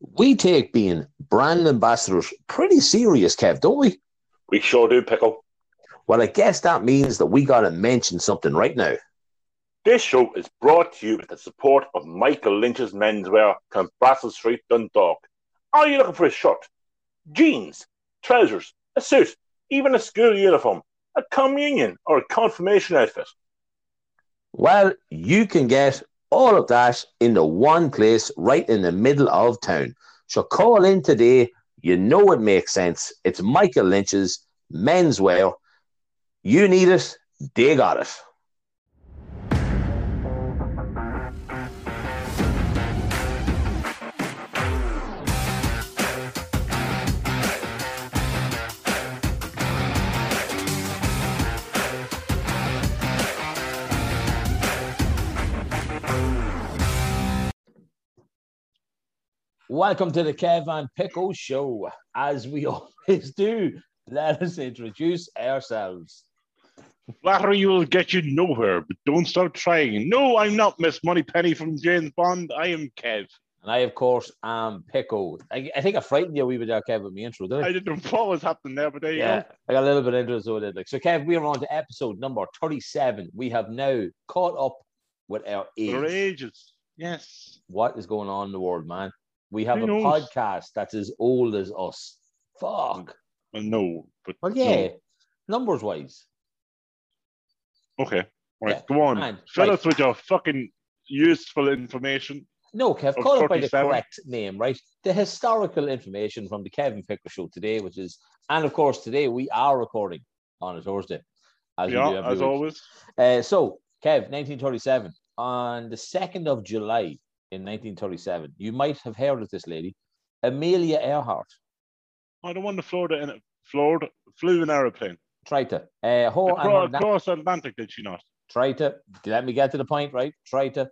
We take being brand ambassadors pretty serious, Kev, don't we? We sure do, Pickle. Well, I guess that means that we got to mention something right now. This show is brought to you with the support of Michael Lynch's Menswear, Clonbrassil Street, Dundalk. Are you looking for a shirt, jeans, trousers, a suit, even a school uniform, a communion, or a confirmation outfit? Well, you can get all of that in the one place right in the middle of town. So call in today. You know it makes sense. It's Michael Lynch's menswear. You need it, they got it. Welcome to the Kevin Pickle Show. As we always do, let us introduce ourselves. Flattery will get you nowhere, but don't stop trying. No, I'm not Miss Moneypenny from James Bond. I am Kev. And I, of course, am Pickle. I, I think I frightened you a wee bit there, Kev, with my intro, did I? I didn't know what was happening there, but there you yeah, go. I got a little bit into it, so I did. Like, so, Kev, we are on to episode number 37. We have now caught up with our age. For ages. Yes. What is going on in the world, man? We have Who a knows? podcast that's as old as us. Fuck. Well, no, but Well, yeah, numbers wise. Okay. Right, Yeah, go on. Fill right. us with your fucking useful information. No, Kev, call it by the correct name, right? The historical information from the Kevin Pickle Show today, which is, and of course, today we are recording on a Thursday, as we do yeah, as week. always. Uh, so, Kev, 1937, on the 2nd of July in 1937, you might have heard of this lady, Amelia Earhart. I don't want the Florida in it. Florida flew an aeroplane. Tried to. Uh, her Across, Atlantic, did she not? try to let me get to the point, right? Try to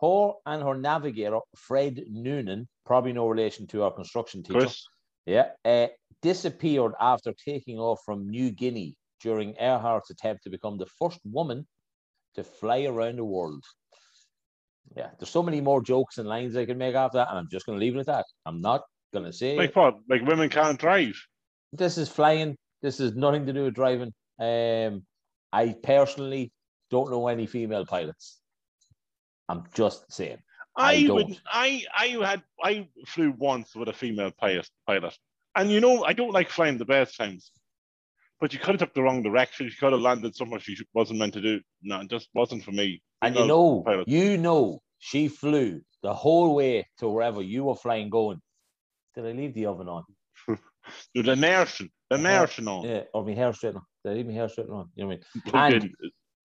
her and her navigator, Fred Noonan, probably no relation to our construction teacher. Chris? Yeah, uh, disappeared after taking off from New Guinea during Earhart's attempt to become the first woman to fly around the world. Yeah, there's so many more jokes and lines I can make after that, and I'm just going to leave it at that. I'm not going to say Like what? Like women can't drive. this is flying. This is nothing to do with driving. Um, I personally don't know any female pilots. I'm just saying. I I, would. I I had. I flew once with a female pilot. Pilot, and you know I don't like flying the best times. But you could have took the wrong direction. You could have landed somewhere she wasn't meant to do. No, it just wasn't for me. And you know, pilot. you know, she flew the whole way to wherever you were flying going. Did I leave the oven on? the immersion, the immersion on. Yeah, or my hair straight on. Did I leave my hair straight on? You know what And-. I mean?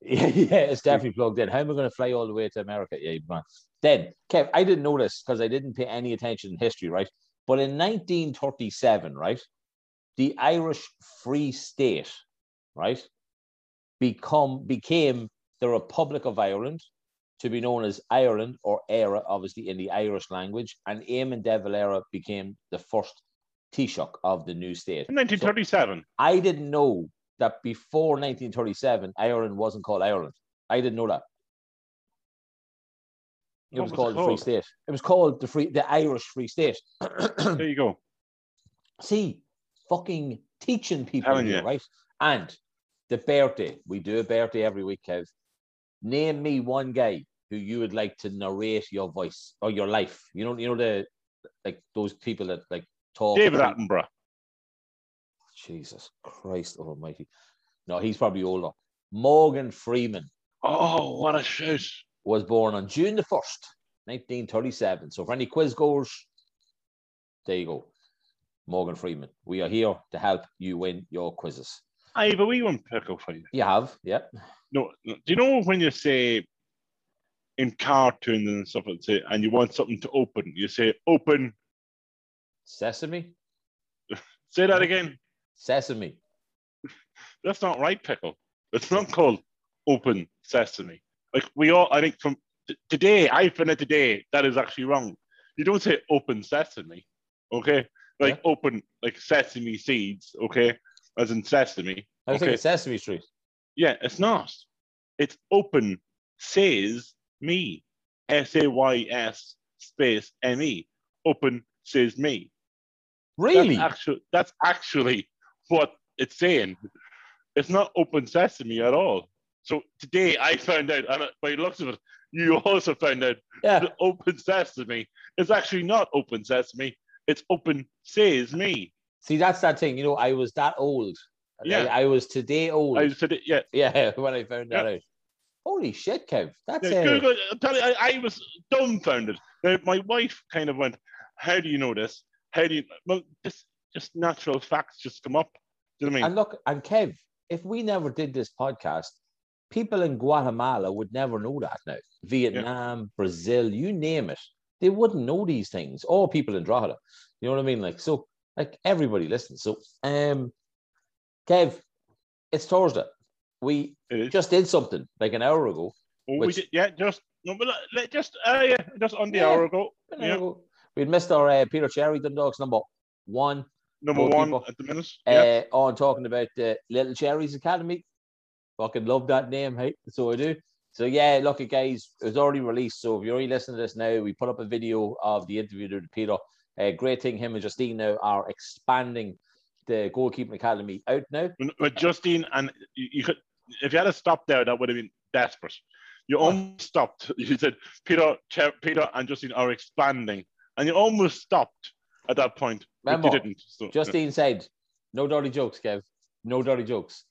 Yeah, yeah, it's definitely plugged in. How am I going to fly all the way to America? Yeah, man. Then, Kev, I didn't know this because I didn't pay any attention in history, right? But in 1937, right, the Irish Free State, right, become became the Republic of Ireland, to be known as Ireland or Éire, obviously in the Irish language, and Eamon de Valera became the first Taoiseach of the new state. In 1937. I didn't know that before 1937, Ireland wasn't called Ireland. I didn't know that. It was was it called the Free? State. It was called the Free, the Irish Free State. there you go. See, fucking teaching people here, right? And the birthday, we do a birthday every week, Kev. Name me one guy who you would like to narrate your voice or your life. You know, you know the like those people that like talk. David Attenborough. Jesus Christ Almighty! No, he's probably older. Morgan Freeman Oh, what a shout. was born on June the first, nineteen thirty-seven. So for any quiz goers, there you go. Morgan Freeman. We are here to help you win your quizzes. I have a wee one pickle for you. You have, yep. No, do you know when you say in cartoons and stuff like that, and you want something to open, you say open. Sesame, Say that again. sesame. That's not right, pickle. It's not called open sesame. Like we all, I think from t- today, I find it today that is actually wrong. You don't say open sesame, okay? Like Yeah. open, like sesame seeds, okay? As in sesame. I was Okay. thinking Sesame Street. Yeah, it's not. It's open says me. S A Y S space M E. Open says me. Really? That's actually, that's actually what it's saying. It's not open sesame at all. So today I found out, and by the looks of it, you also found out yeah. that open sesame is actually not open sesame. It's open says me. See, that's that thing. You know, I was that old. Yeah. I, I was today old. I said it, yeah. yeah, when I found that out. Holy shit, Kev. That's yeah uh, Google, I'm telling you, I, I was dumbfounded. Now, my wife kind of went, "How do you know this? How do you?" Well, just just natural facts just come up. Do you know what I mean? And look, and Kev, if we never did this podcast, people in Guatemala would never know that now. Vietnam, Brazil, you name it, they wouldn't know these things. Or people in Drogheda. You know what I mean? Like so, like everybody listens. So, um, Kev, it's Thursday. We It just did something like an hour ago. Oh, we did, yeah, just no, but just uh, yeah, just on the Yeah. hour ago. Hour Yeah, ago. We'd missed our uh, Peter Cherry Dundalks number one. number one at the minute. Yeah, Uh, on talking about the Little Cherries Academy. Fucking love that name, hey? So I do. So yeah, look, guys, it was already released. So if you're only listening to this now, we put up a video of the interview with Peter. Uh, great thing, him and Justine now are expanding the goalkeeping academy out now. With Justine and you, could, if you had to stop there, that would have been desperate. You almost stopped. You said Peter, Peter, and Justine are expanding, and you almost stopped at that point, but you Remember, didn't. So, Justine said, "No dirty jokes, Kev. No dirty jokes."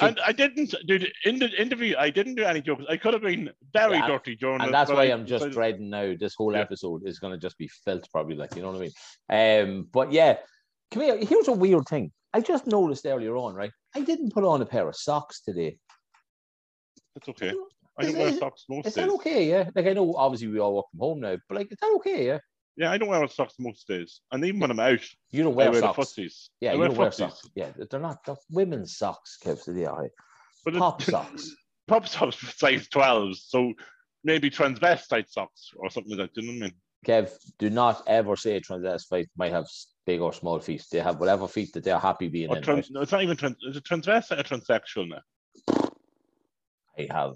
And I didn't, dude. In the interview, I didn't do any jokes. I could have been very Yeah, dirty during and that's why I I'm just decided- dreading now. This whole Yeah. episode is going to just be filth, probably. Like you know what I mean. Um, but yeah, come here. Here's a weird thing. I just noticed earlier on, right? I didn't put on a pair of socks today. That's okay. I Is don't wear socks most Is days. that okay? Yeah. Like I know, obviously, we all work from home now, but like, is that okay? Yeah. Yeah, I don't wear socks most days, and even when I'm out, You don't I wear wear the socks. footsies. Yeah, I you wear don't wear socks. Yeah, they're not they're women's socks, Kev. So they are But it- pop socks. pop socks for size 12, so maybe transvestite socks or something like that. Do you know what I mean? Kev, do not ever say transvestite might have big or small feet. They have whatever feet that they're happy being Or in. trans, right? no, it's not even trans. Is it transvestite or transsexual now? I have.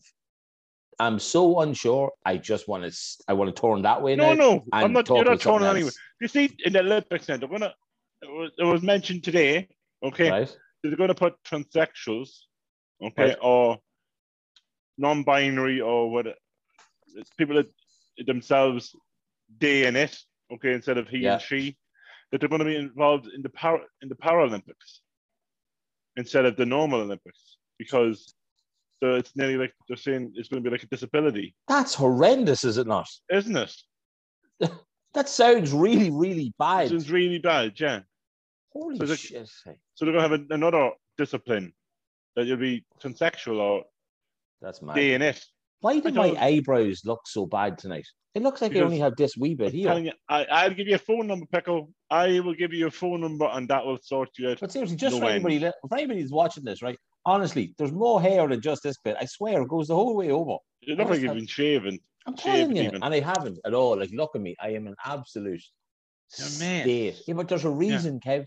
I'm so unsure. I just want to. I want to turn that way No, no, I'm not. You're not turning anyway. You see, in the Olympics, now they're gonna. It was, it was mentioned today. Okay, Right? they're going to put transsexuals, okay, Right. or non-binary or what? It's people that themselves they and it, okay, instead of he Yeah. and she, that they're going to be involved in the para in the Paralympics instead of the normal Olympics because so it's nearly like they're saying it's going to be like a disability, That's horrendous, is it not? isn't it? That sounds really, really bad. It's really bad, yeah. Holy So shit! So they're going to have a, another discipline that you'll be transsexual or That's mad. it. Why did I my eyebrows look so bad tonight? It looks like I only have this wee bit I'm here. you, I, I'll give you a phone number, Pickle. I will give you a phone number, and that will sort you out. But seriously, just No for anybody, for anybody who's watching this, right? Honestly, there's more hair than just this bit. I swear, it goes the whole way over. You look I like just you've have- been shaven. I'm Shaved telling you, even. and I haven't at all. Like, look at me. I am an absolute You're a man. Yeah, but there's a reason, Kev.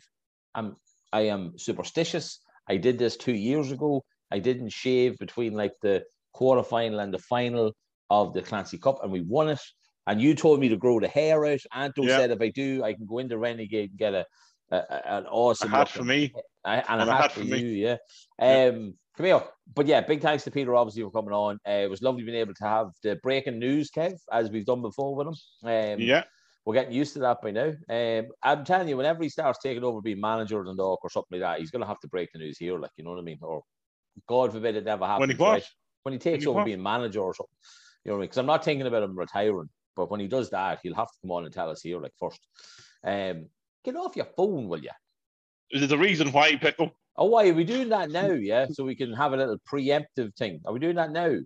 I'm I am superstitious. I did this two years ago. I didn't shave between like the quarterfinal and the final of the Clancy Cup, and we won it. And you told me to grow the hair out. Anto Yeah. said if I do, I can go into Renegade and get a, a, a- an A awesome hat for me. I, and, And a hat, for, you, yeah. Yeah. Um, come here. But yeah, big thanks to Peter, obviously, for coming on. Uh, it was lovely being able to have the breaking news, Kev, as we've done before with him. Um, Yeah. We're getting used to that by now. Um, I'm telling you, whenever he starts taking over being manager of the Dundalk or something like that, he's going to have to break the news here, like, you know what I mean? Or God forbid it never happens. When he right? When he takes he over being manager or something. You know what I mean? Because I'm not thinking about him retiring, but when he does that, he'll have to come on and tell us here, like, first. Um, get off your phone, will you? There's a reason why, Pickle. Oh, why are we doing that now? Yeah, so we can have a little preemptive thing. Are we doing that now?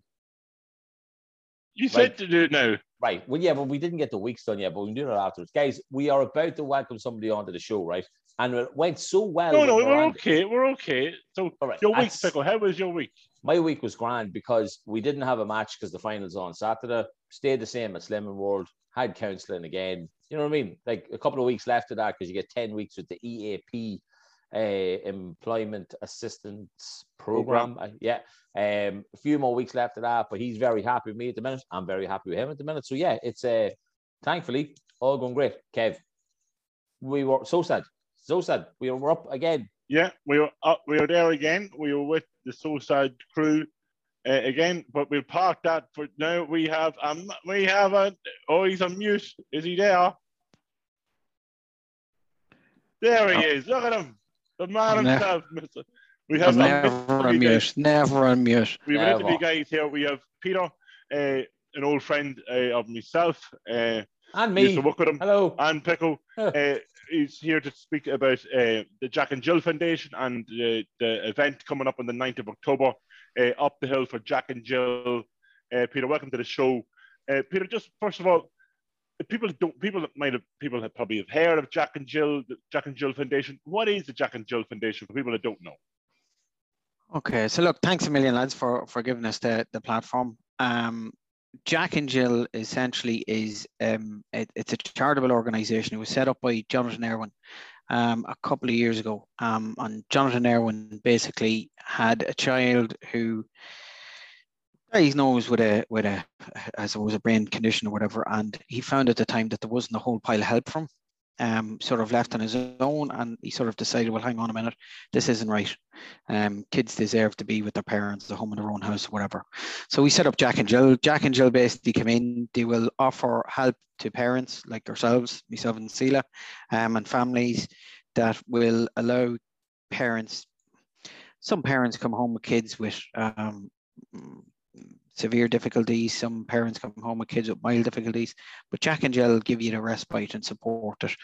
You Right. said to do it now. Right. Well, yeah, but we didn't get the weeks done yet, but we can do it afterwards. Guys, we are about to welcome somebody onto the show, right? And it went so well. No, no, we're okay. We're okay. So All right, your week, that's- Pickle. How was your week? My week was grand because we didn't have a match because the finals on Saturday. Stayed the same at Slimming World. Had counselling again. You know what I mean? Like a couple of weeks left of that because you get 10 weeks with the EAP uh, Employment Assistance Program. Uh, yeah. Um, a few more weeks left of that, but he's very happy with me at the minute. I'm very happy with him at the minute. So yeah, it's uh, thankfully all going great. Kev, we were so sad, so sad. We were up again. Yeah, we were up, we were there again. We were with the Suicide crew uh, again, but we'll park that for now. We have um, we have a oh, he's on mute. Is he there? There he is. Look at him, the man I'm himself. Mister. We have I'm never mystery guy. unmute. Never unmute. We have Never. interview guys here. We have Peter, uh, an old friend uh, of myself. Uh, And used to work with him. Hello. And Pickle Huh. uh, is here to speak about uh, the Jack and Jill Foundation and uh, the event coming up on the 9th of October uh, up the hill for Jack and Jill. Uh, Peter, welcome to the show. Uh, Peter, just first of all, people don't people might have people have probably have heard of Jack and Jill, the Jack and Jill Foundation. What is the Jack and Jill Foundation for people that don't know? Okay, so look, thanks a million, lads, for for giving us the the platform. Um, Jack and Jill essentially is um, it, it's a charitable organisation. It was set up by Jonathan Irwin um, a couple of years ago. Um, and Jonathan Irwin basically had a child who he's knows with a with a I suppose a brain condition or whatever, and he found at the time that there wasn't a whole pile of help from. Um, sort of left on his own, and he sort of decided, well, hang on a minute, this isn't right. Um, kids deserve to be with their parents, at home in their own house, whatever. So we set up Jack and Jill. Jack and Jill basically come in. They will offer help to parents like ourselves, myself and Celia, um, and families that will allow parents. Some parents come home with kids with um, severe difficulties. Some parents come home with kids with mild difficulties. But Jack and Jill give you the respite and support it.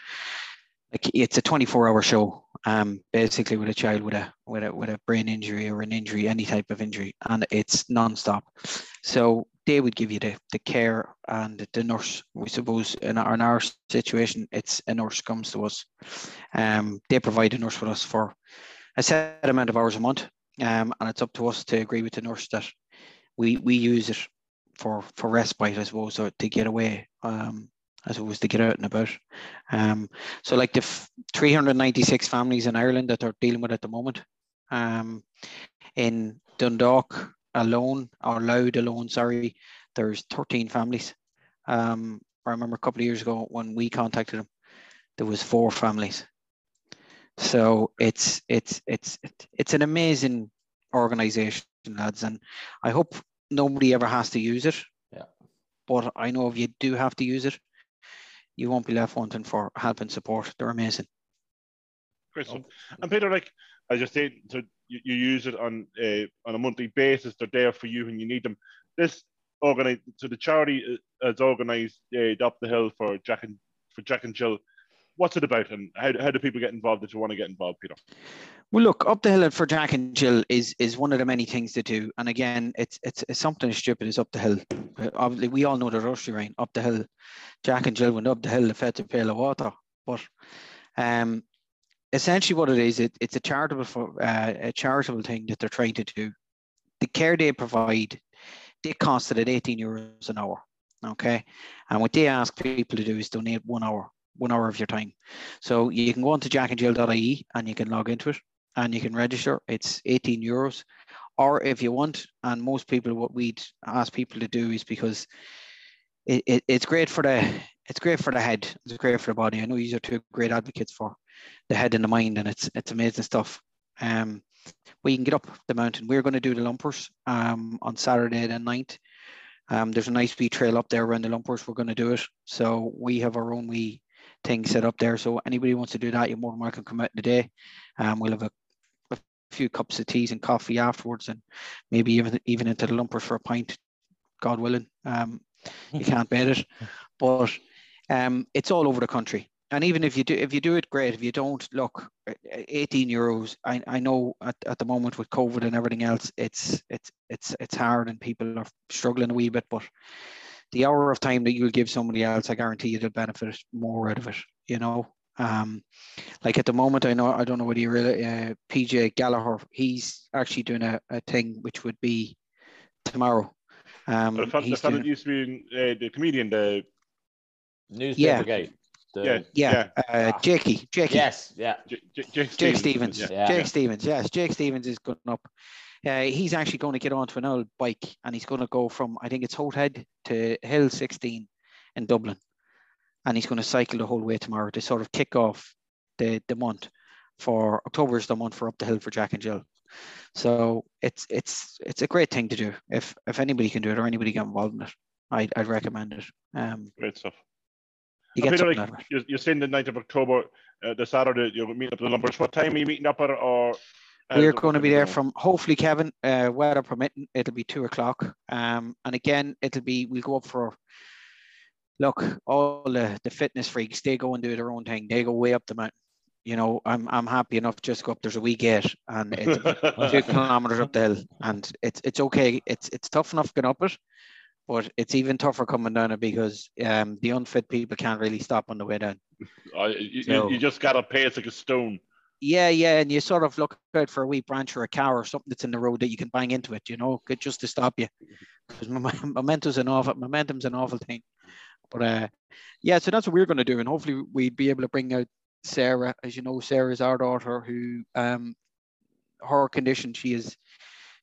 Like it's a 24-hour show, um, basically with a child with a with a with a brain injury or an injury, any type of injury, and it's non-stop. So they would give you the, the care and the nurse. We suppose in our, in our situation, it's a nurse comes to us. Um, they provide a nurse with us for a set amount of hours a month, um, and it's up to us to agree with the nurse that we we use it for for respite, I suppose, or to get away. Um, I suppose to get out and about. Um, so like the f- 396 families in Ireland that they're dealing with at the moment. Um, in Dundalk alone, or Louth alone, sorry, there's 13 families. Um, I remember a couple of years ago when we contacted them, there was four families. So it's it's it's it's an amazing organization, lads, and I hope nobody ever has to use it. Yeah. But I know if you do have to use it, you won't be left wanting for help and support. They're amazing. Crystal. And Peter, like I just said, so you, you use it on a on a monthly basis. They're there for you when you need them. This organize so the charity uh, has organised uh, up the hill for Jack and for Jack and Jill. What's it about, and how, how do people get involved if you want to get involved, Peter? Well, look, up the hill for Jack and Jill is is one of the many things to do. And again, it's it's, it's something as stupid as up the hill. Uh, obviously, we all know the Rushy rain up the hill. Jack and Jill went up the hill to fetch a pail of water. But um, essentially, what it is, it, it's a charitable for uh, a charitable thing that they're trying to do. The care they provide, they cost it at 18 euros an hour. Okay, and what they ask people to do is donate one hour, one hour of your time. So you can go on to jackandjill.ie and you can log into it and you can register. It's 18 euros. Or if you want, and most people, what we'd ask people to do is because it, it, it's great for the it's great for the head. It's great for the body. I know you are two great advocates for the head and the mind, and it's it's amazing stuff. Um, we can get up the mountain. We're going to do the lumpers um, on Saturday the 9th. Um, there's a nice wee trail up there around the lumpers. We're going to do it. So we have our own wee thing set up there. So anybody wants to do that, you're more than welcome to come out in the day. Um, we'll have a, a few cups of teas and coffee afterwards, and maybe even even into the lumpers for a pint, God willing. Um, you can't bet it, but um, it's all over the country. And even if you do, if you do it, great. If you don't, look, 18 euros. I, I know at, at the moment with COVID and everything else, it's it's it's it's hard and people are struggling a wee bit. But the hour of time that you'll give somebody else, I guarantee you they'll benefit more out of it. You know, um, like at the moment, I know I don't know whether you really uh, PJ Gallagher. He's actually doing a, a thing which would be tomorrow. Um, the fellow, the he's fellow doing- used to be uh, the comedian, the Newspaper Yeah. guy. The- yeah, yeah, uh, Ah. Jakey, Jakey. Yes. Yeah. J- J- Jake, Jake Stevens. Yeah. Yeah. Jake Stevens. Yes, Jake Stevens is going up. Uh, he's actually going to get onto an old bike and he's going to go from I think it's Howth Head to Hill 16 in Dublin. and he's going to cycle the whole way tomorrow to sort of kick off the the month. For October is the month for up the hill for Jack and Jill. So it's it's it's a great thing to do. If if anybody can do it or anybody get involved in it, I'd, I'd recommend it. Um, Great stuff. you get something like out of it. you're, you're saying the 9th of October, uh, the Saturday, you're meeting up the Lumpers. What time are you meeting up at? Or We're going to be there from hopefully Kevin, uh, weather permitting. It'll be two o'clock. Um, and again, it'll be we'll go up for. Look, all the, the fitness freaks, they go and do their own thing. They go way up the mountain. You know, I'm I'm happy enough to just go up. There's a wee gate, and it's two kilometers up the hill, and it's it's okay. It's it's tough enough getting up it, but it's even tougher coming down it because um the unfit people can't really stop on the way down. Uh, you, you- So- you just got to pace like a stone. Yeah, yeah, and you sort of look out for a wee branch or a cow or something that's in the road that you can bang into it, you know, just to stop you. Because momentum's an awful momentum's an awful thing. But uh, yeah, so that's what we're going to do, and hopefully we'd be able to bring out Sarah. As you know, Sarah's our daughter, who um, her condition she is.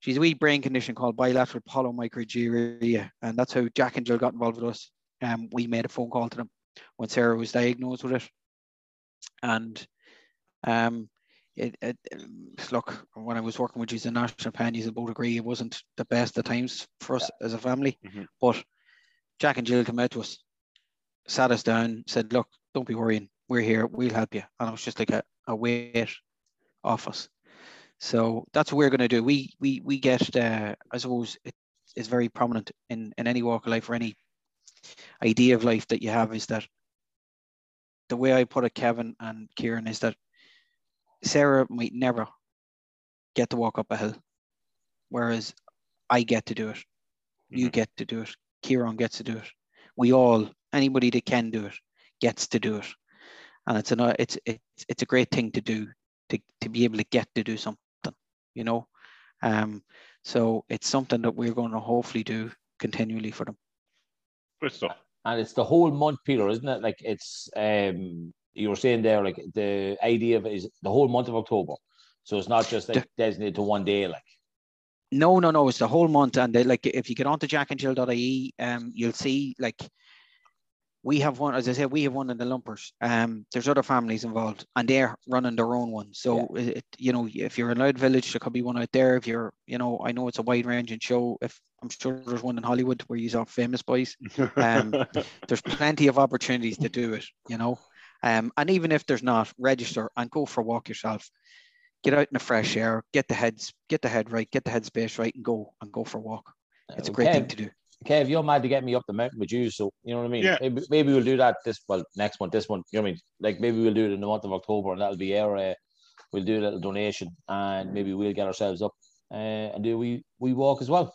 She's a wee brain condition called bilateral polymicrogyria, and that's how Jack and Jill got involved with us. Um, we made a phone call to them when Sarah was diagnosed with it, and um, it, it, look, when I was working with Jesus National Pennies, they both agree it wasn't the best at times for us as a family. Mhm. But Jack and Jill came out to us, sat us down, said, Look, don't be worrying, we're here, we'll help you. And it was just like a, a weight off us. So that's what we're going to do. We we we get, uh, I suppose, it is very prominent in in any walk of life or any idea of life that you have is that the way I put it, Kevin and Kieran, is that Sarah might never get to walk up a hill, whereas I get to do it. You Mhm. get to do it. Kieran gets to do it. We all, anybody that can do it, gets to do it, and it's an it's it's it's a great thing to do to to be able to get to do something, you know. Um, so it's something that we're going to hopefully do continually for them. Good stuff. and it's the whole month, Peter, isn't it? Like it's um you were saying there, like the idea of it is the whole month of October. So it's not just like designated to one day, like No, no, no. It's the whole month, and they, like if you get onto jackandjill.ie, um, you'll see like we have one. As I said, we have one in the lumpers. Um, there's other families involved, and they're running their own one. So it, you know, if you're in Louth Village, there could be one out there. If you're, you know, I know it's a wide ranging show. If I'm sure there's one in Hollywood where you saw famous boys. Um, there's plenty of opportunities to do it, you know. Um, and even if there's not, register and go for a walk yourself. Get out in the fresh air, get the heads, get the head right, get the headspace right, and go and go for a walk. It's a great thing to do. Kev, you're mad to get me up the mountain with you, so you know what I mean. Yeah. Maybe, maybe we'll do that this well next month, this month. You know what I mean? Like maybe we'll do it in the month of October, and that'll be our. Uh, we'll do a little donation, and maybe we'll get ourselves up uh, and do we we walk as well.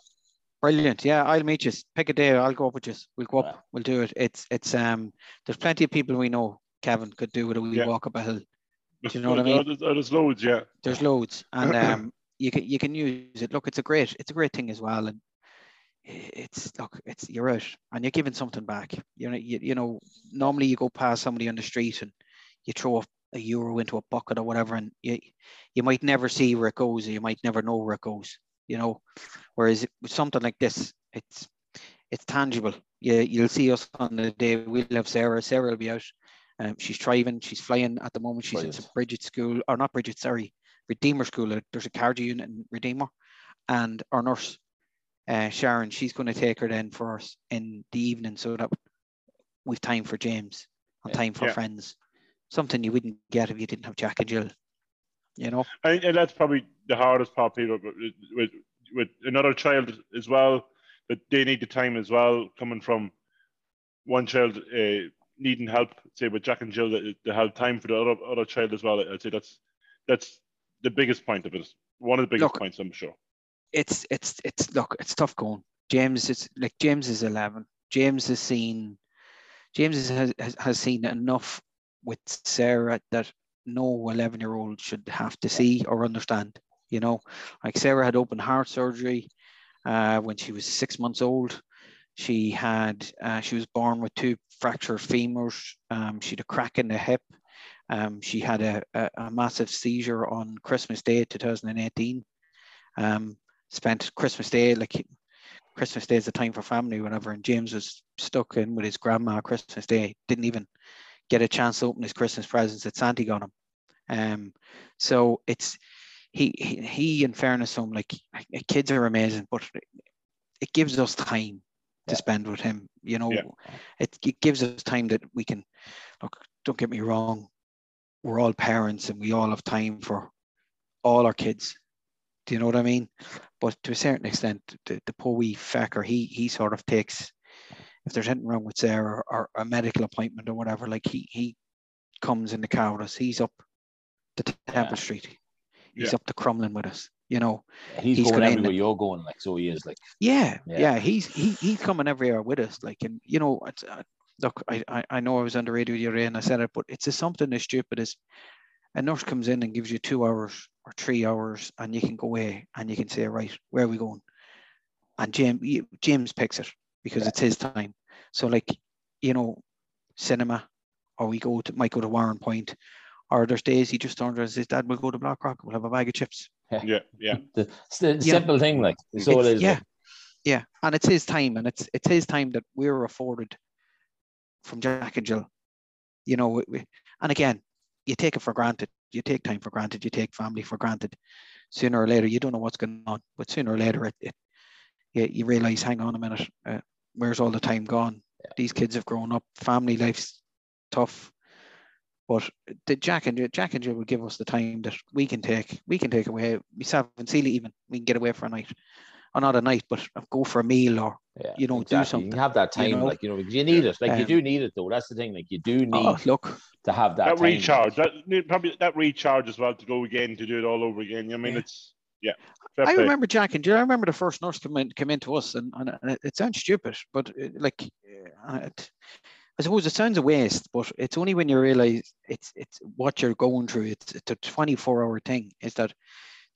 Brilliant. Yeah, I'll meet you. Pick a day. I'll go up with you. We'll go up. Right. We'll do it. It's it's um. There's plenty of people we know. Kevin could do with a wee Yeah. walk up a hill. Do you know what I mean? There's, there's loads, yeah. There's loads, and um, you can you can use it. Look, it's a great it's a great thing as well, and it's look it's you're out and you're giving something back. You know you, you know normally you go past somebody on the street and you throw a, a euro into a bucket or whatever, and you you might never see where it goes, or you might never know where it goes. You know, whereas with something like this, it's it's tangible. You you'll see us on the day we'll have Sarah. Sarah will be out. Um, she's thriving. She's flying at the moment. She's in Brilliant. St. Bridget School, or not Bridget, sorry, Redeemer School. Uh, There's a cardio unit in Redeemer, and our nurse, uh, Sharon, she's going to take her then for us in the evening, so that we've time for James and Yeah. time for Yeah. friends. Something you wouldn't get if you didn't have Jack and Jill. You know, I think that's probably the hardest part, Peter, but with, with, with another child as well, that they need the time as well, coming from one child uh, needing help, say with Jack and Jill, that they have time for the other, other child as well. I'd say that's that's the biggest point of it. One of the biggest Look, points, I'm sure. it's it's it's look, it's tough going. James is like James is eleven. James has seen James has has- has seen enough with Sarah that no eleven year old should have to see or understand. You know, like Sarah had open heart surgery uh, when she was six months old. She had uh, she was born with two fractured femurs. Um, she had a crack in the hip. Um, she had a, a, a massive seizure on Christmas Day 2018. Um, spent Christmas Day like Christmas Day is the time for family, whatever. And James was stuck in with his grandma Christmas Day, didn't even get a chance to open his Christmas presents that Santa got him. Um, so it's he, he, he in fairness, him like kids are amazing, but it gives us time to spend with him. You know, Yeah. it, it gives us time that we can look. Don't get me wrong, we're all parents and we all have time for all our kids. Do you know what I mean? But to a certain extent, the, the poor wee fecker, he he sort of takes if there's anything wrong with Sarah or, or a medical appointment or whatever, like he he comes in the car with us. He's up to Temple Street. He's Yeah. up to Crumlin with us. You know, He's, He's going everywhere you're going, like so he is. Like yeah, Yeah. yeah, he's he he's coming everywhere with us. Like, and you know, it's, uh, look, I, I I know I was on the radio the other day and I said it, but it's just something as stupid as a nurse comes in and gives you two hours or three hours, and you can go away and you can say, right, where are we going? And James James picks it because Yeah. it's his time. So like, you know, cinema, or we go to might go to Warrenpoint, or there's days he just turns around and says, Dad, we'll go to Blackrock, we'll have a bag of chips. Yeah, yeah. the, it's the Yeah. simple thing, like so It's- it is. yeah, like, yeah, and it's his time, and it's it's his time that we're afforded from Jack and Jill. You know, we- we- and again, you take it for granted. You take time for granted. You take family for granted. Sooner or later, you don't know what's going on, but sooner or later, it, it you, you realize, hang on a minute, uh, where's all the time gone? These kids have grown up. Family life's tough. But the Jack and Jill, Jack and Jill will give us the time that we can take. We can take away. Myself and Celia even we can get away for a night, or not a night, but go for a meal or yeah, you know, do exactly. You something, can have that you time, know? like you know, because you need it. Like you Um, do need it, though. That's the thing. Like you do need oh look, to have that, That, time. recharge, that probably that recharge as well to go again to do it all over again. I mean, Yeah. it's yeah. fair I play. remember Jack and Jill. I remember the first nurse come in come into us, and, and it, it sounds stupid, but it, like, uh, it, I suppose it sounds a waste, but it's only when you realize it's it's what you're going through. It's it's a 24 hour thing. Is that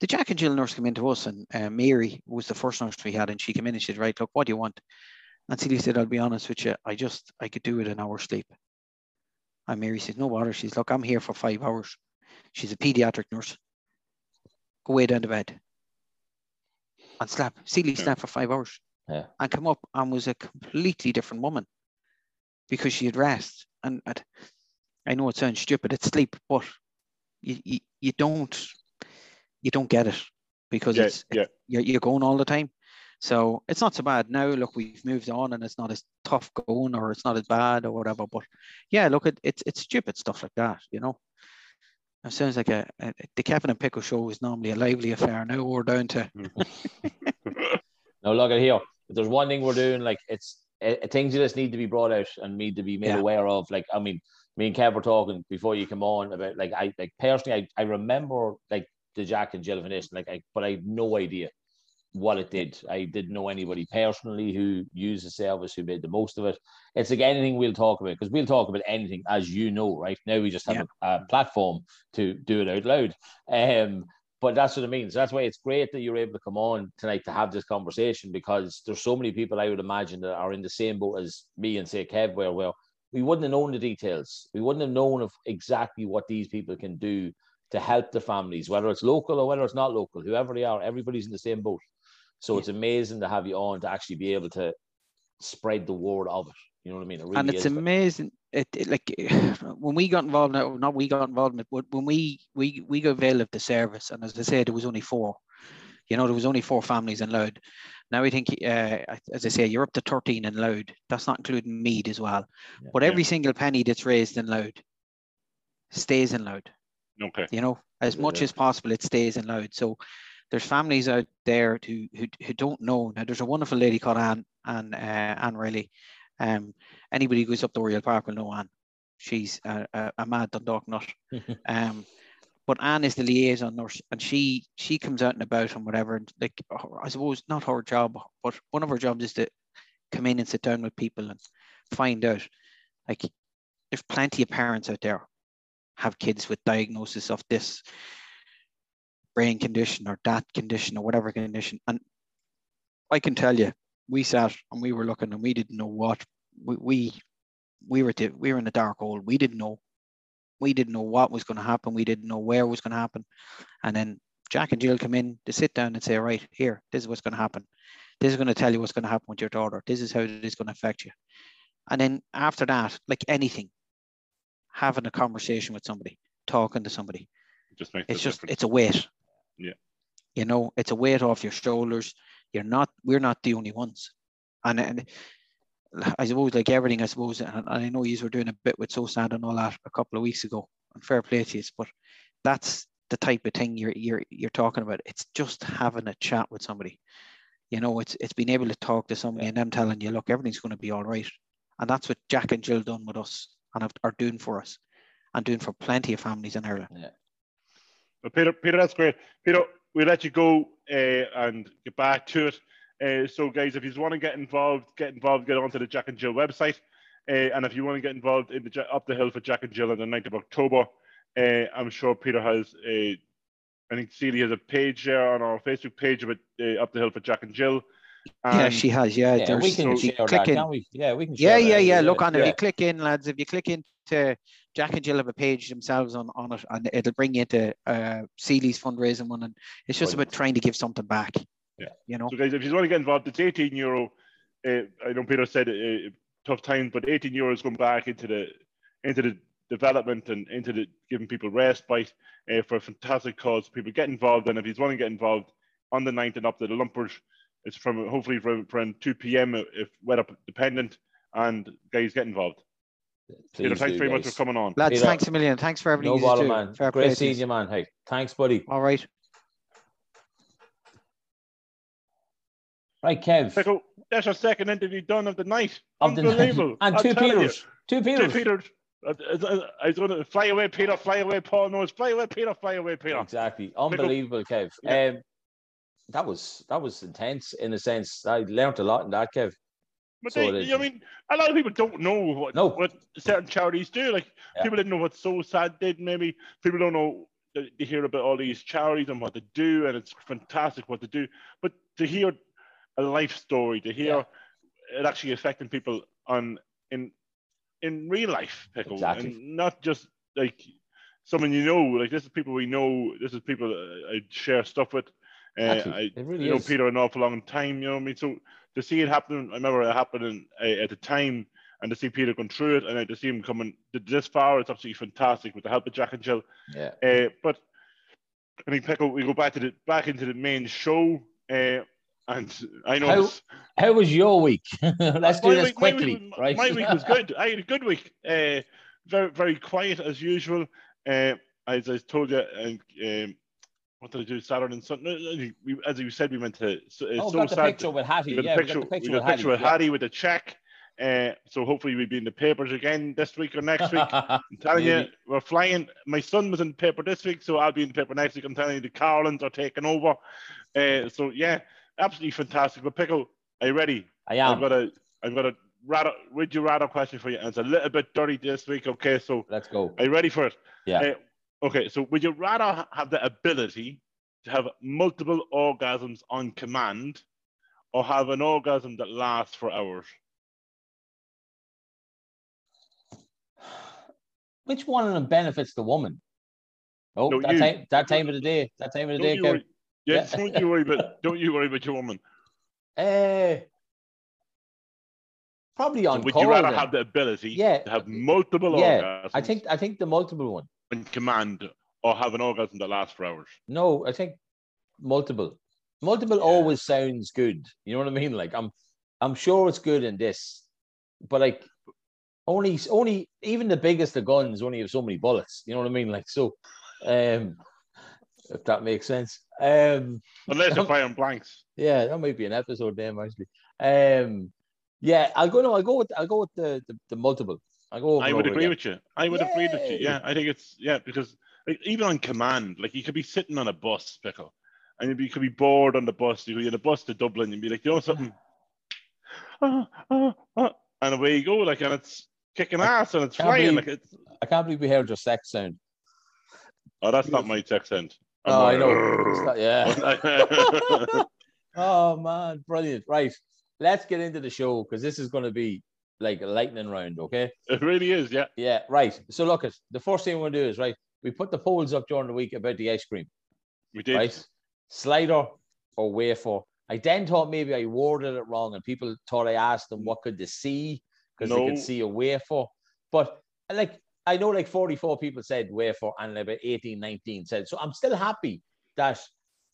the Jack and Jill nurse come into us, and uh, Mary was the first nurse we had, and she came in and she said, "Right, look, what do you want?" And Celia said, "I'll be honest with you, I just I could do with an hour's sleep." And Mary says, "No bother." She's, "Look, I'm here for five hours." She's a pediatric nurse. Go way down to bed and slept. Celia Yeah. slept for five hours. Yeah. And come up and was a completely different woman because she had rest. And, and I know it sounds stupid, it's sleep, but you, you, you don't you don't get it because Yeah, it's yeah. you're, you're going all the time. So it's not so bad now. Look, we've moved on, and it's not as tough going, or it's not as bad, or whatever. But yeah, look, it, it's it's stupid stuff like that, you know. It sounds like a, a the Kevin and Pickle show is normally a lively affair. Now we're down to Now look at here. If there's one thing we're doing, like it's uh, things that just need to be brought out and need to be made Yeah. aware of. Like I mean, me and Kev were talking before you come on about like I like personally I, I remember like the Jack and Jill Foundation, like I but I had no idea what it did. I didn't know anybody personally who used the service, who made the most of it. It's like anything we'll talk about because we'll talk about anything, as you know, right? Now we just have a, a platform to do it out loud. Um, but that's what it means. That's why it's great that you're able to come on tonight to have this conversation because there's so many people I would imagine that are in the same boat as me and say Kev, where well we wouldn't have known the details. We wouldn't have known of exactly what these people can do to help the families, whether it's local or whether it's not local, whoever they are, everybody's in the same boat. So it's amazing to have you on to actually be able to spread the word of it. You know what I mean? It really and it's is. amazing. It, it like when we got involved, no, not we got involved in it, but when we we we got availed of the service, and as I said, there was only four. You know, there was only four families in Louth. Now I think, uh, as I say, you're up to 13 in Louth. That's not including Meath as well. Yeah. But every single penny that's raised in Louth stays in Louth. okay. You know, as Yeah, much yeah. as possible, it stays in Louth. So there's families out there who who, who don't know. Now there's a wonderful lady called Anne Anne uh, Anne Riley. Um, anybody who goes up to Oriel Park will know Anne. She's a, a, a mad Dundalk nut. Um, but Anne is the liaison nurse, and she she comes out and about and whatever. And like I suppose not her job, but one of her jobs is to come in and sit down with people and find out. Like there's plenty of parents out there have kids with diagnosis of this brain condition or that condition or whatever condition, and I can tell you, we sat and we were looking and we didn't know what we we, we were we were in the dark hole. We didn't know we didn't know what was going to happen. We didn't know where it was going to happen. And then Jack and Jill come in to sit down and say, right, here, this is what's going to happen. This is going to tell you what's going to happen with your daughter. This is how it is going to affect you. And then after that, like anything, having a conversation with somebody, talking to somebody, It just makes it's just difference. it's a weight. Yeah. You know, it's a weight off your shoulders. You're not. We're not the only ones. And, and I suppose, like everything, I suppose, and and I know you were doing a bit with So Sad and all that a couple of weeks ago. And fair play to you, but that's the type of thing you're you're you're talking about. It's just having a chat with somebody. You know, it's it's being able to talk to somebody and them telling you, look, everything's going to be all right. And that's what Jack and Jill done with us and have, are doing for us, and doing for plenty of families in Ireland. But Peter, Peter, that's great. Peter, we'll let you go uh, and get back to it. Uh, so, guys, if you want to get involved, get involved, get onto the Jack and Jill website. Uh, and if you want to get involved in the Up the Hill for Jack and Jill on the 9th of October, I'm sure Peter has a, I think Celia has a page there on our Facebook page about uh, Up the Hill for Jack and Jill. Yeah, she has. Yeah, Yeah, we can if share click that, in- can't we? Yeah, we can Yeah, yeah, yeah. Look on it. If you click in, lads, if you click into Jack and Jill have a page themselves on, on it, and it'll bring you into uh, Celia's fundraising one, and it's just Brilliant. about trying to give something back. Yeah. you know. So, guys, if you want to get involved, it's 18 euro. Uh, I know Peter said uh, tough times, but 18 euros going back into the into the development and into the giving people respite uh, for a fantastic cause. People get involved, and if you want to get involved on the 9th and up to the Lumpers, it's from hopefully from around 2 p.m. if weather dependent. And guys, get involved. Peter, Please thanks do, very much for coming on. Lads, Peter, thanks a million. Thanks for everything No you bother, do. man. Fair Great seeing you, man. Hey, thanks, buddy. All right. Right, Kev. Pickle, that's our second interview done of the night. Of the night. Unbelievable. And I'm two you. Peters. Two Two Peters. Peters. I, I, I was going to fly away, Peter, fly away, Paul knows, fly away, Peter, fly away, Peter. Exactly. Unbelievable, Kev. Yeah. Um, that was that was intense in a sense. I learned a lot in that, Kev. But So they. I mean, a lot of people don't know what, No. what certain charities do. Like, Yeah. people didn't know what So Sad did, maybe. People don't know, they they hear about all these charities and what they do, and it's fantastic what they do. But to hear a life story, to hear it actually affecting people on in in real life, pickle, Exactly. and not just like someone you know. Like this is people we know. This is people I share stuff with. Uh, Exactly. I, It really you know is. Peter an awful long time. You know what I mean. So to see it happen, I remember it happening uh, at the time, and to see Peter going through it, and then to see him coming th- this far, it's absolutely fantastic with the help of Jack and Jill. Yeah. Uh, but I think Pickle, we go back to the back into the main show, uh, and I know How- this- How was your week? Let's do my this week- my quickly, week- right? My week was good. I had a good week. Uh, very very quiet as usual. Uh, as I told you, and um, what did I do Saturday and Sunday? As you said, we went to so, uh, oh, so got the sad. picture with Hattie. We yeah, a picture. we got the picture got with picture with Hattie. With a check. Uh, so hopefully we'll be in the papers again this week or next week. I'm telling you, we're flying. My son was in the paper this week, so I'll be in the paper next week. I'm telling you, the Carlins are taking over. Uh, so yeah, absolutely fantastic. But pickle, are you ready? I am. I've got a, I've got a rather, would you rather question for you, and it's a little bit dirty this week. Okay, so Let's go. are you ready for it? Yeah. Uh, okay, so would you rather have the ability to have multiple orgasms on command, or have an orgasm that lasts for hours? Which one of them benefits the woman? Oh, No, that you. time, that time of the day. That time of the Don't day, you worry. Yeah, Yeah. don't you worry about don't you worry about your woman. Eh, probably So on would call. you rather then. have the ability Yeah. to have multiple Yeah, orgasms I think I think the multiple one. On command, or have an orgasm that lasts for hours? No, I think multiple. Multiple Yeah. always sounds good. You know what I mean? Like I'm I'm sure it's good in this, but like only only even the biggest of guns only have so many bullets. You know what I mean? Like so, um, if that makes sense. Um, Unless you're firing blanks. yeah, that might be an episode then actually. Um, yeah, I'll go. No, I'll go with I'll go with the the, the multiple. I'll go. I would agree again. with you. I would agree with you. Yeah, I think it's yeah because like, even on command, like you could be sitting on a bus, pickle, and you'd be, you could be bored on the bus. You be on a bus to Dublin, and be like, you know something, Ah, ah, ah, and away you go, like, and it's kicking ass and it's flying, believe- like it's. I can't believe we heard your sex sound. Oh, that's not my text end. I'm Oh, I know. Not- yeah. Oh man, brilliant! Right, let's get into the show because this is going to be like a lightning round. Okay. it really is, yeah. Yeah. Right. So look, at the first thing we're going to do is right. We put the polls up during the week about the ice cream. We did. Right. Slider or wafer I then thought maybe I worded it wrong, and people thought I asked them what could they see because they could see a way for. But like I know, like 44 people said way for, and about 18, 19 said. So I'm still happy that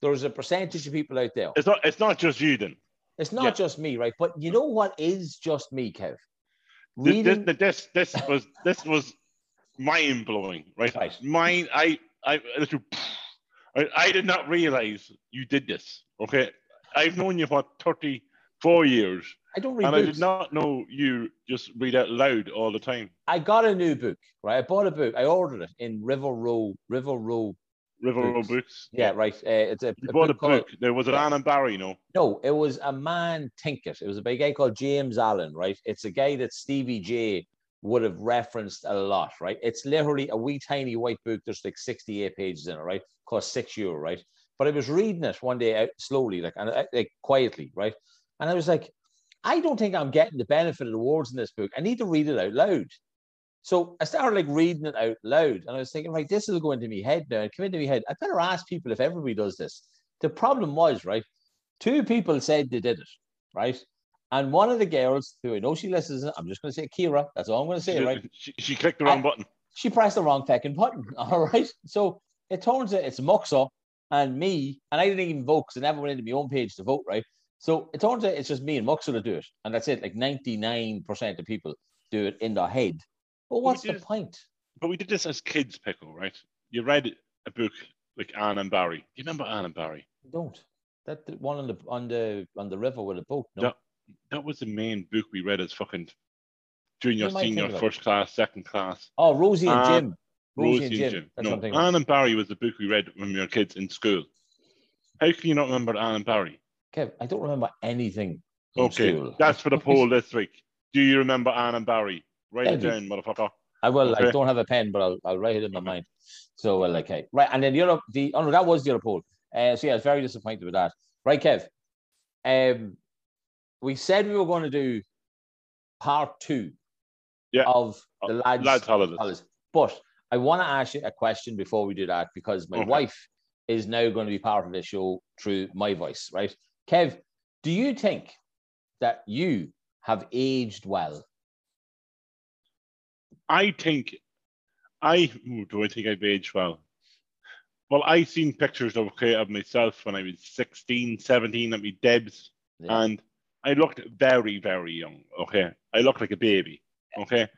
there's a percentage of people out there. It's not. It's not just you then. It's not Yeah. just me, right? But you know what is just me, Kev? This, Reading, this, this, this was this was mind blowing, right? Right. Mine. I. I. I, I did not realize you did this. Okay. I've known you for 34 years, I don't read and I did not know you just read out loud all the time. I got a new book, right? I bought a book. I ordered it in River Row, River Row. River Road Books. Books. Yeah, right. Uh, it's a, You a bought a book called- There was an Ann and Barry, no? No, it was a Man Thinketh. It was a big guy called James Allen, right? It's a guy that Stevie J would have referenced a lot, right? It's literally a wee tiny white book. There's like 68 pages in it, right? Cost six euro, right? But I was reading it one day out slowly, like and like quietly, right? And I was like, I don't think I'm getting the benefit of the words in this book. I need to read it out loud. So I started like reading it out loud, and I was thinking, right, this will go into my head now. It came into my head. I better ask people if everybody does this. The problem was, right, two people said they did it, right? And one of the girls, who I know she listens, I'm just going to say Kira. That's all I'm going to say, She, right? she, she clicked the wrong I- button. She pressed the wrong fucking button. All right. So it turns out it's Muxa and me, and I didn't even vote because I never went into my own page to vote, right? So it turns out it's just me and Muxa to do it, and that's it. Like 99% of people do it in their head. But what's the point? But we did this as kids, Pickle, right? You read a book like Ann and Barry. Do you remember Ann and Barry? I don't. That the one on the on the on the river with a boat. No, Yeah. That was the main book we read as fucking junior, senior, think of it. first class, second class. Oh, Rosie and Uh, Jim. Rosie, and Jim. That's No, what I'm thinking. of. Ann and Barry was the book we read when we were kids in school. How can you not remember Ann and Barry? Kev, I don't remember anything. Okay, school. that's for the poll this week. Do you remember Ann and Barry? Write it Yeah, down, motherfucker. I will. I don't have a pen, but I'll, I'll write it in my Okay. mind. So, well, okay. Right. And then Europe, the, oh no, that was the other poll. Uh, so, yeah, I was very disappointed with that. Right, Kev. Um, we said we were going to do part two Yeah. of the Uh, lads, lads holidays. holidays. But I want to ask you a question before we do that because my Okay. wife is now going to be part of the show through my voice, right? Kev, do you think that you have aged well? I think I ooh, do I think I've aged well. Well, I seen pictures of okay of myself when I was 16, 17 at me Debs, Yeah. and I looked very, very young. Okay. I looked like a baby. Okay.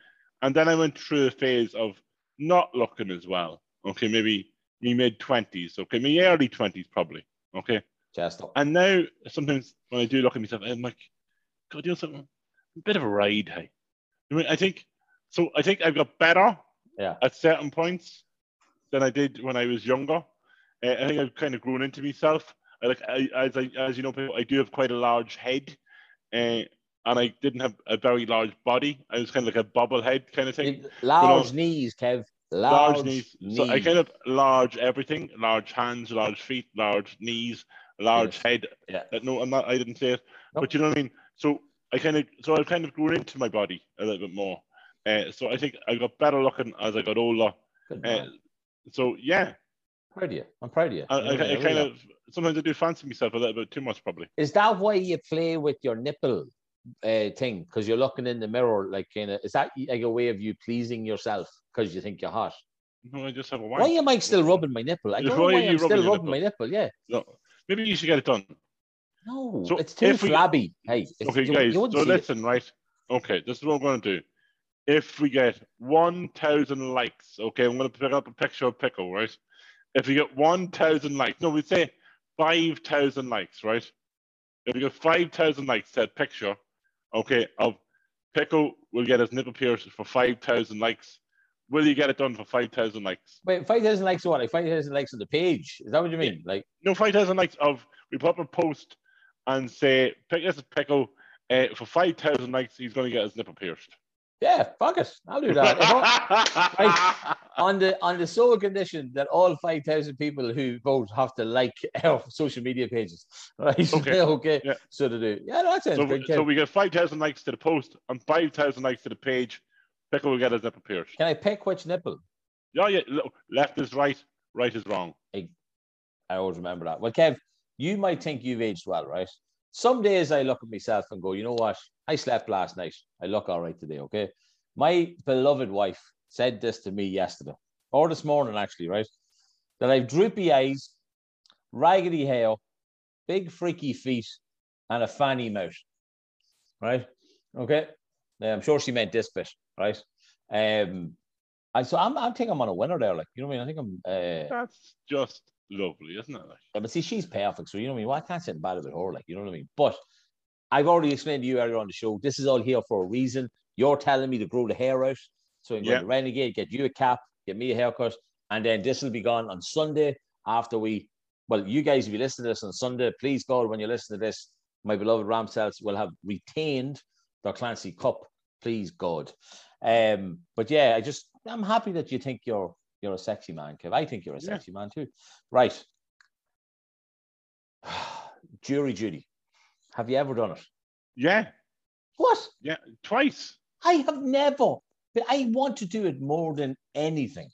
And then I went through a phase of not looking as well. Okay, maybe me mid twenties, okay, me early twenties probably. Okay. Just. And now sometimes when I do look at myself, I'm like, God, you know something? A bit of a ride, hey. I mean, I think so. I think I've got better Yeah. at certain points than I did when I was younger. Uh, I think I've kind of grown into myself. I like, I, as I, as you know, people, I do have quite a large head, uh, and I didn't have a very large body. I was kind of like a bobblehead kind of thing. Large know, knees, Kev. Large, large knees. So I kind of large everything, large hands, large feet, large knees, large Yes. head. Yeah. Uh, no, I'm not. I didn't say it, No. but you know what I mean. So I kind of, so I've kind of grown into my body a little bit more. Uh, so I think I got better looking as I got older. Uh, so yeah, proud of you. I'm proud of you. I, I, I kind of sometimes I do fancy myself a little bit too much, probably. Is that why you play with your nipple uh, thing? Because you're looking in the mirror, like kind of. Is that like a way of you pleasing yourself because you think you're hot? No, I just have a Why am I still rubbing my nipple? I don't know why why are you I'm still rubbing my nipple. Yeah. No, maybe you should get it done. No, So it's too if we- flabby. Hey, it's, Okay, guys. so see it. listen, right? Okay, this is what we're going to do. If we get 1,000 likes, okay, I'm going to pick up a picture of Pickle, right? If we get 1,000 likes, no, we say 5,000 likes, right? If we get 5,000 likes that picture, okay, of Pickle will get his nipple pierced for 5,000 likes. Will you get it done for 5,000 likes? Wait, five thousand likes or what? Like five thousand likes on the page? Is that what you mean? Like, No, 5,000 likes of, we put up a post and say, pick this is Pickle, uh, for 5,000 likes, he's going to get his nipple pierced. Yeah, fuck it, I'll do that. I- on the on the sole condition that all five thousand people who vote have to like our social media pages, right? Okay. okay. Yeah. So to do, yeah, no, that sounds So, good. so we get 5,000 likes to the post and 5,000 likes to the page. Pickle will get his nipple pierced. Can I pick which nipple? Yeah, yeah. Left is right, right is wrong. I always remember that. Well, Kev, you might think you've aged well, right? Some days I look at myself and go, you know what? I slept last night. I look all right today. Okay. My beloved wife said this to me yesterday or this morning, actually, right? That I've droopy eyes, raggedy hair, big freaky feet, and a fanny mouth. Right? Okay. Yeah, I'm sure she meant this bit, right? Um, I so I'm I think I'm on a winner there, like you know what I mean. I think I'm. Uh, That's just lovely, isn't it? Like, yeah, but see, she's perfect, so you know what I mean. Well, I can't say bad about her, like you know what I mean. But I've already explained to you earlier on the show. This is all here for a reason. You're telling me to grow the hair out, so I'm going Yeah. to renegade, get you a cap, get me a haircut, and then this will be gone on Sunday after we. Well, you guys, if you listen to this on Sunday, please God, when you listen to this, my beloved Ramsels will have retained their Clancy Cup. Please God. Um, but yeah, I just I'm happy that you think you're you're a sexy man, Kev. I think you're a Yeah. sexy man too. Right. Jury duty. Have you ever done it? yeah, What? yeah, twice. I have never. But I want to do it more than anything.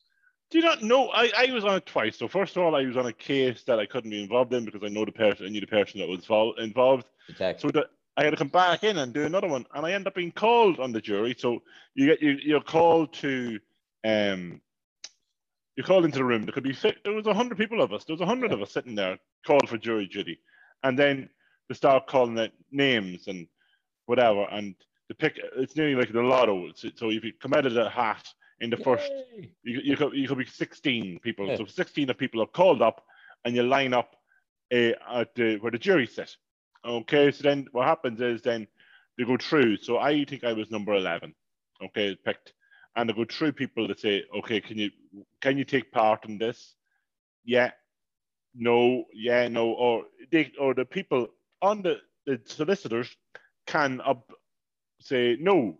Do you not know? I, I was on it twice. So first of all, I was on a case that I couldn't be involved in because I know the person, I knew the person that was involved. Text. So that I had to come back in and do another one, and I end up being called on the jury. So you get you you're called to um you're called into the room. There could be there was a hundred people of us. There was a hundred of us sitting there called for jury duty, and then they start calling it names and whatever, and the pick it's nearly like the lotto. So, if you come out of the hat in the first you, you could you could be 16 people. Yeah. So 16 of people are called up, and you line up uh, at the, where the jury sit. Okay, so then what happens is then they go through. So I think I was number 11. Okay, picked, and they go through people that say, okay, can you can you take part in this? Yeah, no, yeah, no, or they or the people on the the solicitors can up say no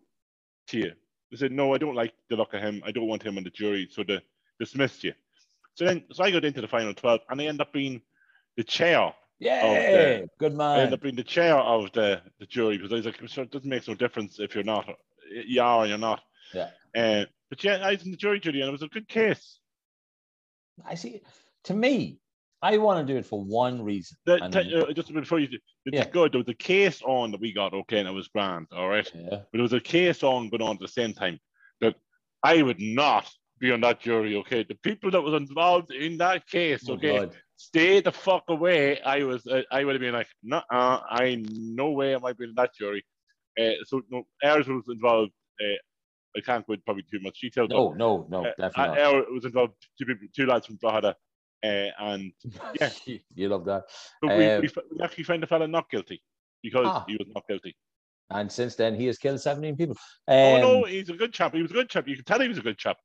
to you. They said, no, I don't like the look of him. I don't want him on the jury. So they dismissed you. So then, so I got into the final 12 and I end up being the chair. Yeah. Good I end up being the chair of the, the jury because I was like, it doesn't make no difference if you're not, you are or you're not. Yeah. Uh, but yeah, I was in the jury duty and it was a good case. I see. To me, I want to do it for one reason. The, and t- then- uh, just before you, it's Yeah. good. There was a case on that we got, okay, and it was grand, all right. yeah. But there was a case on going on at the same time that I would not be on that jury, okay. The people that was involved in that case, Oh, okay, God. stay the fuck away. I was, uh, I would have been like, no, uh, I no way am I being in that jury. Uh, so no, ours was involved. I can't go into probably too much detail. No, no, no, uh, definitely ours was involved two people, two lads from Drogheda, uh, and yeah. you love that. but we, Um, we, f- we actually found the fella not guilty because Ah. he was not guilty. And since then, he has killed 17 people. oh Um, no, he's a good chap. He was a good chap. You can tell he was a good chap.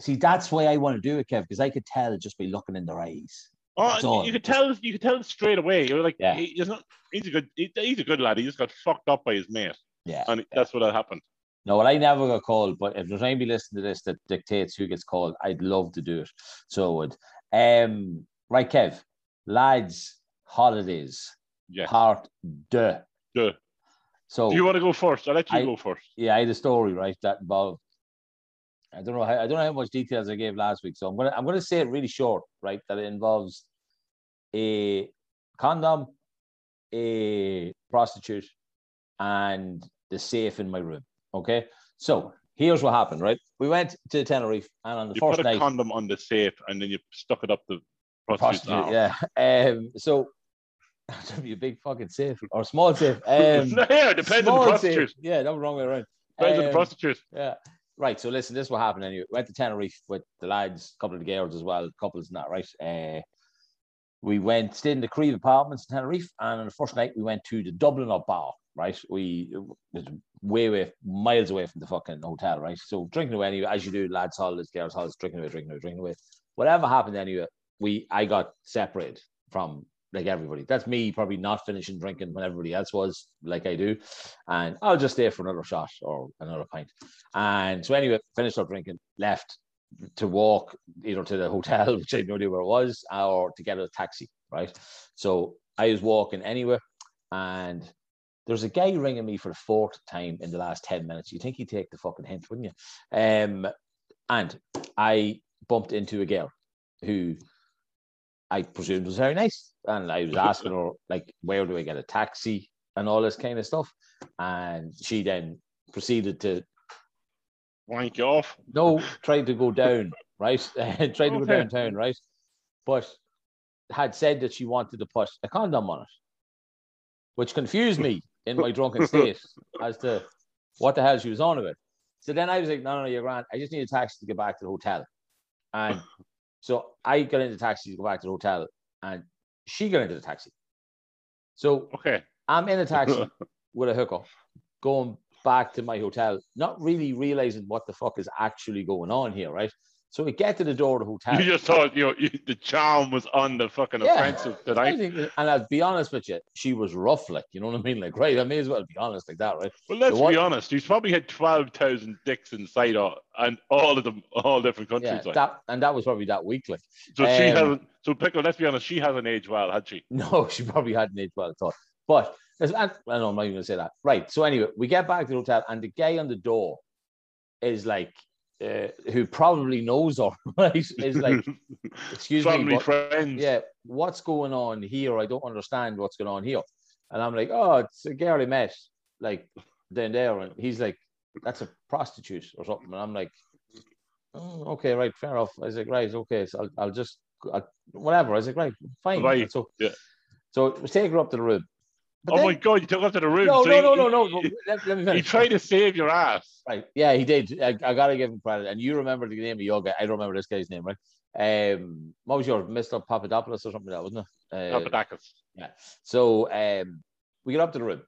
See, that's why I want to do it, Kev, because I could tell just by looking in their eyes. Oh, you could tell. You could tell straight away. You're like, Yeah. he- he's not. He's a good. He, he's a good lad. He just got fucked up by his mate, Yeah. and that's what happened. No, well, I never got called, but if there's anybody listening to this that dictates who gets called, I'd love to do it. So I would. Um, right, Kev, lads, holidays, Yeah. part deux. Duh. So Do you want to go first? I'll let you I- go first. yeah, I had a story right that involved. I don't know how I don't know how much details I gave last week, so I'm gonna I'm gonna say it really short, right? That it involves a condom, a prostitute, and the safe in my room. Okay, so here's what happened, right? We went to Tenerife, and on the You first put a night, condom on the safe, and then you stuck it up the prostitute's prostitute, arm. yeah. Um, so that'd be a big fucking safe or small safe. Um, yeah, depends on the safe. Yeah, that was wrong way around. Depends on the Um, prostitute. Yeah. Right. So listen, this is what happened anyway. Went to Tenerife with the lads, a couple of the girls as well, couples and that, right? Uh, we went, stayed in the Creve apartments in Tenerife, and on the first night we went to the Dublin up bar, right? We way away, miles away from the fucking hotel, right? So drinking away anyway, as you do, lads holidays, girls holidays, drinking away, drinking away, drinking away. Whatever happened anyway, we I got separated from like everybody. That's me probably not finishing drinking when everybody else was, like I do. And I'll just stay for another shot or another pint. And so anyway, finished up drinking, left to walk either to the hotel, which I had no idea where it was, or to get a taxi, right? So I was walking anyway, and there's a guy ringing me for the fourth time in the last 10 minutes. You think he'd take the fucking hint, wouldn't you? Um, and I bumped into a girl who I presumed was very nice. And I was asking her, like, where do I get a taxi? and all this kind of stuff. And she then proceeded to Wank off. no, tried to go down, right? tried to go downtown, right? But had said that she wanted to put a condom on it, which confused me in my drunken state as to what the hell she was on about. So then I was like, no, no, no, you're grand. I just need a taxi to get back to the hotel. And so I got into the taxi to go back to the hotel, and she got into the taxi. So Okay. I'm in a taxi with a hooker going back to my hotel, not really realizing what the fuck is actually going on here, right? So we get to the door of the hotel. You just thought you know you, the charm was on the fucking Yeah. offensive I tonight. think, and I'll be honest with you, she was rough, like you know what I mean. Like, right, I may as well be honest like that, right? Well, let's one- be honest. He's probably had twelve thousand dicks inside, all, and all of them, all different countries. Yeah, like. that and that was probably that week, like. so she um, hasn't. So pickle. Let's be honest. She hasn't aged well, had she? No, she probably hadn't aged well at all. But I know I'm not even gonna say that. Right. So anyway, we get back to the hotel, and the guy on the door is like, uh, who probably knows her, right? Is like, excuse me, Family but- friends. yeah, what's going on here? I don't understand what's going on here. And I'm like, oh, it's a girl I met, like down there. And he's like, that's a prostitute or something. And I'm like, oh, okay, right, fair enough. I was like, right, okay, so I'll, I'll just, I'll, whatever. I was like, right, fine. Right, So, yeah. so was her up to the room. But oh then- my god! You took up to the room. no, so no, no, no, no, He, Let, let me he tried to save your ass. Right. Yeah, he did. I, I gotta give him credit. And you remember the name of your guy. I don't remember this guy's name, right? Um, what was your Mr. Papadopoulos or something like that, wasn't it? Uh, Papadakis. yeah. So um, we get up to the room,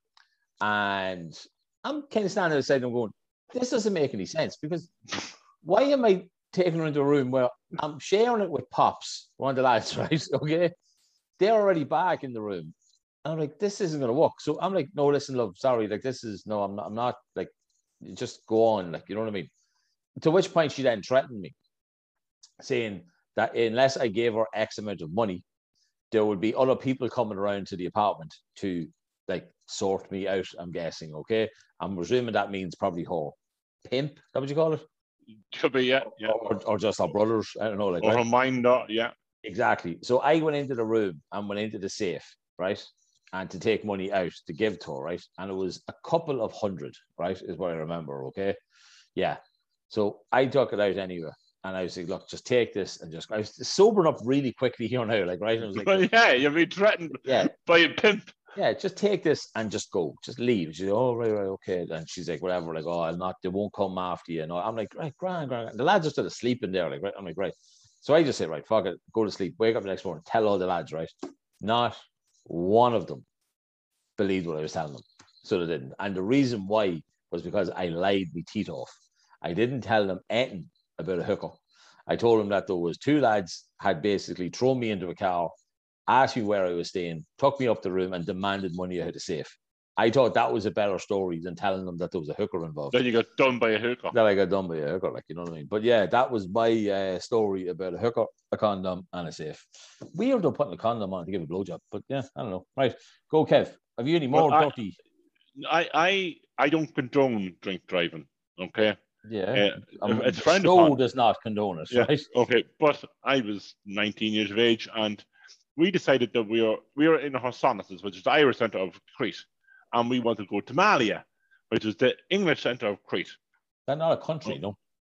and I'm kind of standing outside and I'm going, this doesn't make any sense because why am I taking her into a room where I'm sharing it with Pops, one of the lads, right? Okay. They're already back in the room. I'm like, this isn't gonna work. So I'm like, no, listen, love, sorry, like this is no, I'm not, I'm not like, just go on, like you know what I mean. To which point she then threatened me, saying that unless I gave her X amount of money, there would be other people coming around to the apartment to like sort me out. I'm guessing, okay. I'm presuming that means probably her pimp. That what you call it? Could be yeah, yeah. Or, or just our brothers. I don't know, like Or right? her mind, yeah. Exactly. So I went into the room and went into the safe, right? And to take money out to give to her, right? And it was a couple of hundred, right? Is what I remember. Okay. Yeah. So I took it out anyway. And I was like, look, just take this and just I was sobering up really quickly here now, like right. And I was like, Well, yeah, you've been threatened yeah, by a pimp. yeah, just take this and just go, just leave. She's like, oh, right, right, okay. And she's like, whatever, like, oh, I'll not, they won't come after you. And. I'm like, right, grand, grand. The lads are still asleep in there, like, right. I'm like, right. So I just say, right, fuck it, go to sleep, wake up the next morning, tell all the lads, right? Not one of them believed what I was telling them. So they didn't. And the reason why was because I lied my teeth off. I didn't tell them anything about a hooker. I told them that there was two lads had basically thrown me into a car, asked me where I was staying, took me up the room and demanded money out of the safe. I thought that was a better story than telling them that there was a hooker involved. Then you got done by a hooker. That I got done by a hooker, like you know what I mean. But yeah, that was my uh, story about a hooker, a condom, and a safe. Weird though putting a condom on to give a blowjob, but yeah, I don't know. Right, go Kev. Have you any more Well, I- dirty? I, I, I don't condone drink driving. Okay. Yeah, Uh, um, it's show upon. does not condone it, Yeah. right? Okay, but I was 19 years of age, and we decided that we were we were in Hersonissos, which is the Irish centre of Crete, and we wanted to go to Malia, which is the English centre of Crete. That's not a country, no.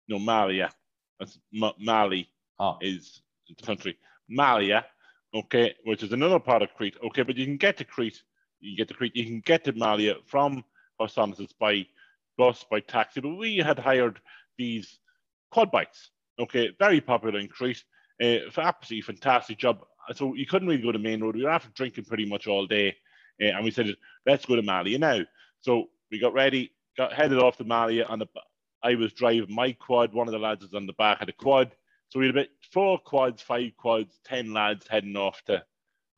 No, Malia. That's Ma- Mali Oh, is the country. Malia, okay, which is another part of Crete. Okay, but you can get to Crete, you can get to Crete, you can get to Malia from Hersonissos by bus, by taxi. But we had hired these quad bikes, okay, very popular in Crete. Uh, for absolutely fantastic job. So you couldn't really go to main road. We were after drinking pretty much all day, and we said, "Let's go to Malia now." So we got ready, got headed off to Malia, and the, I was driving my quad. One of the lads was on the back had a quad. So we had about four quads, five quads, ten lads heading off to.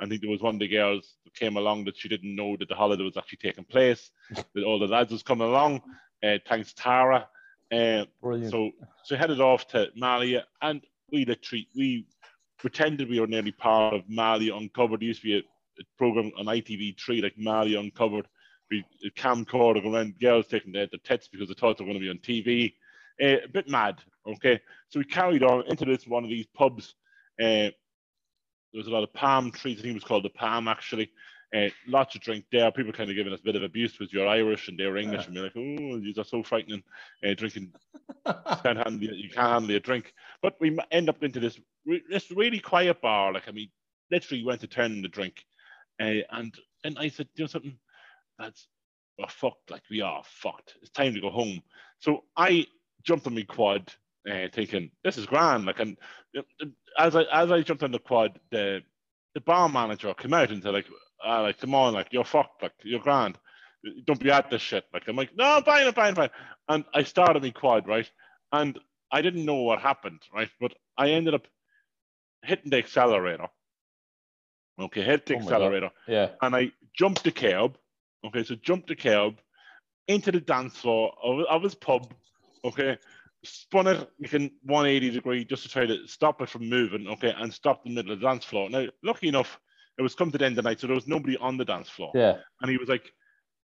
I think there was one of the girls that came along that she didn't know that the holiday was actually taking place. that all the lads was coming along. Uh, thanks Tara. Uh, brilliant. so so headed off to Malia, and we literally we pretended we were nearly part of Malia Uncovered. There used to be a program on ITV3 like Malia Uncovered. We camcorder going around, girls taking their, their tits because they thought they were going to be on TV. Uh, a bit mad, okay. So we carried on into this one of these pubs. Uh, there was a lot of palm trees. I think it was called the Palm actually. Uh, lots of drink there. People kind of giving us a bit of abuse because you're Irish and they're English, and we're like, oh, you are so frightening. Uh, drinking, can't handle, you can't handle a drink. But we end up into this re- this really quiet bar. Like I mean, literally went to turn the drink, uh, and and I said, you know something. That's we're fucked. Like we are fucked. It's time to go home. So I jumped on my quad, uh, thinking this is grand. Like and uh, as I as I jumped on the quad, the the bar manager came out and said like, ah, like come on, like you're fucked, like you're grand. Don't be at this shit. Like I'm like, no, I'm fine, I'm fine, fine. And I started my quad, right? And I didn't know what happened, right? But I ended up hitting the accelerator. Okay, hit the Oh accelerator Yeah. and I jumped the curb. Okay, so jumped the curb into the dance floor of, of his pub. Okay, spun it like in 180 degree just to try to stop it from moving. Okay, and stopped in the middle of the dance floor. Now, lucky enough, it was come to the end of the night, so there was nobody on the dance floor. Yeah. And he was like,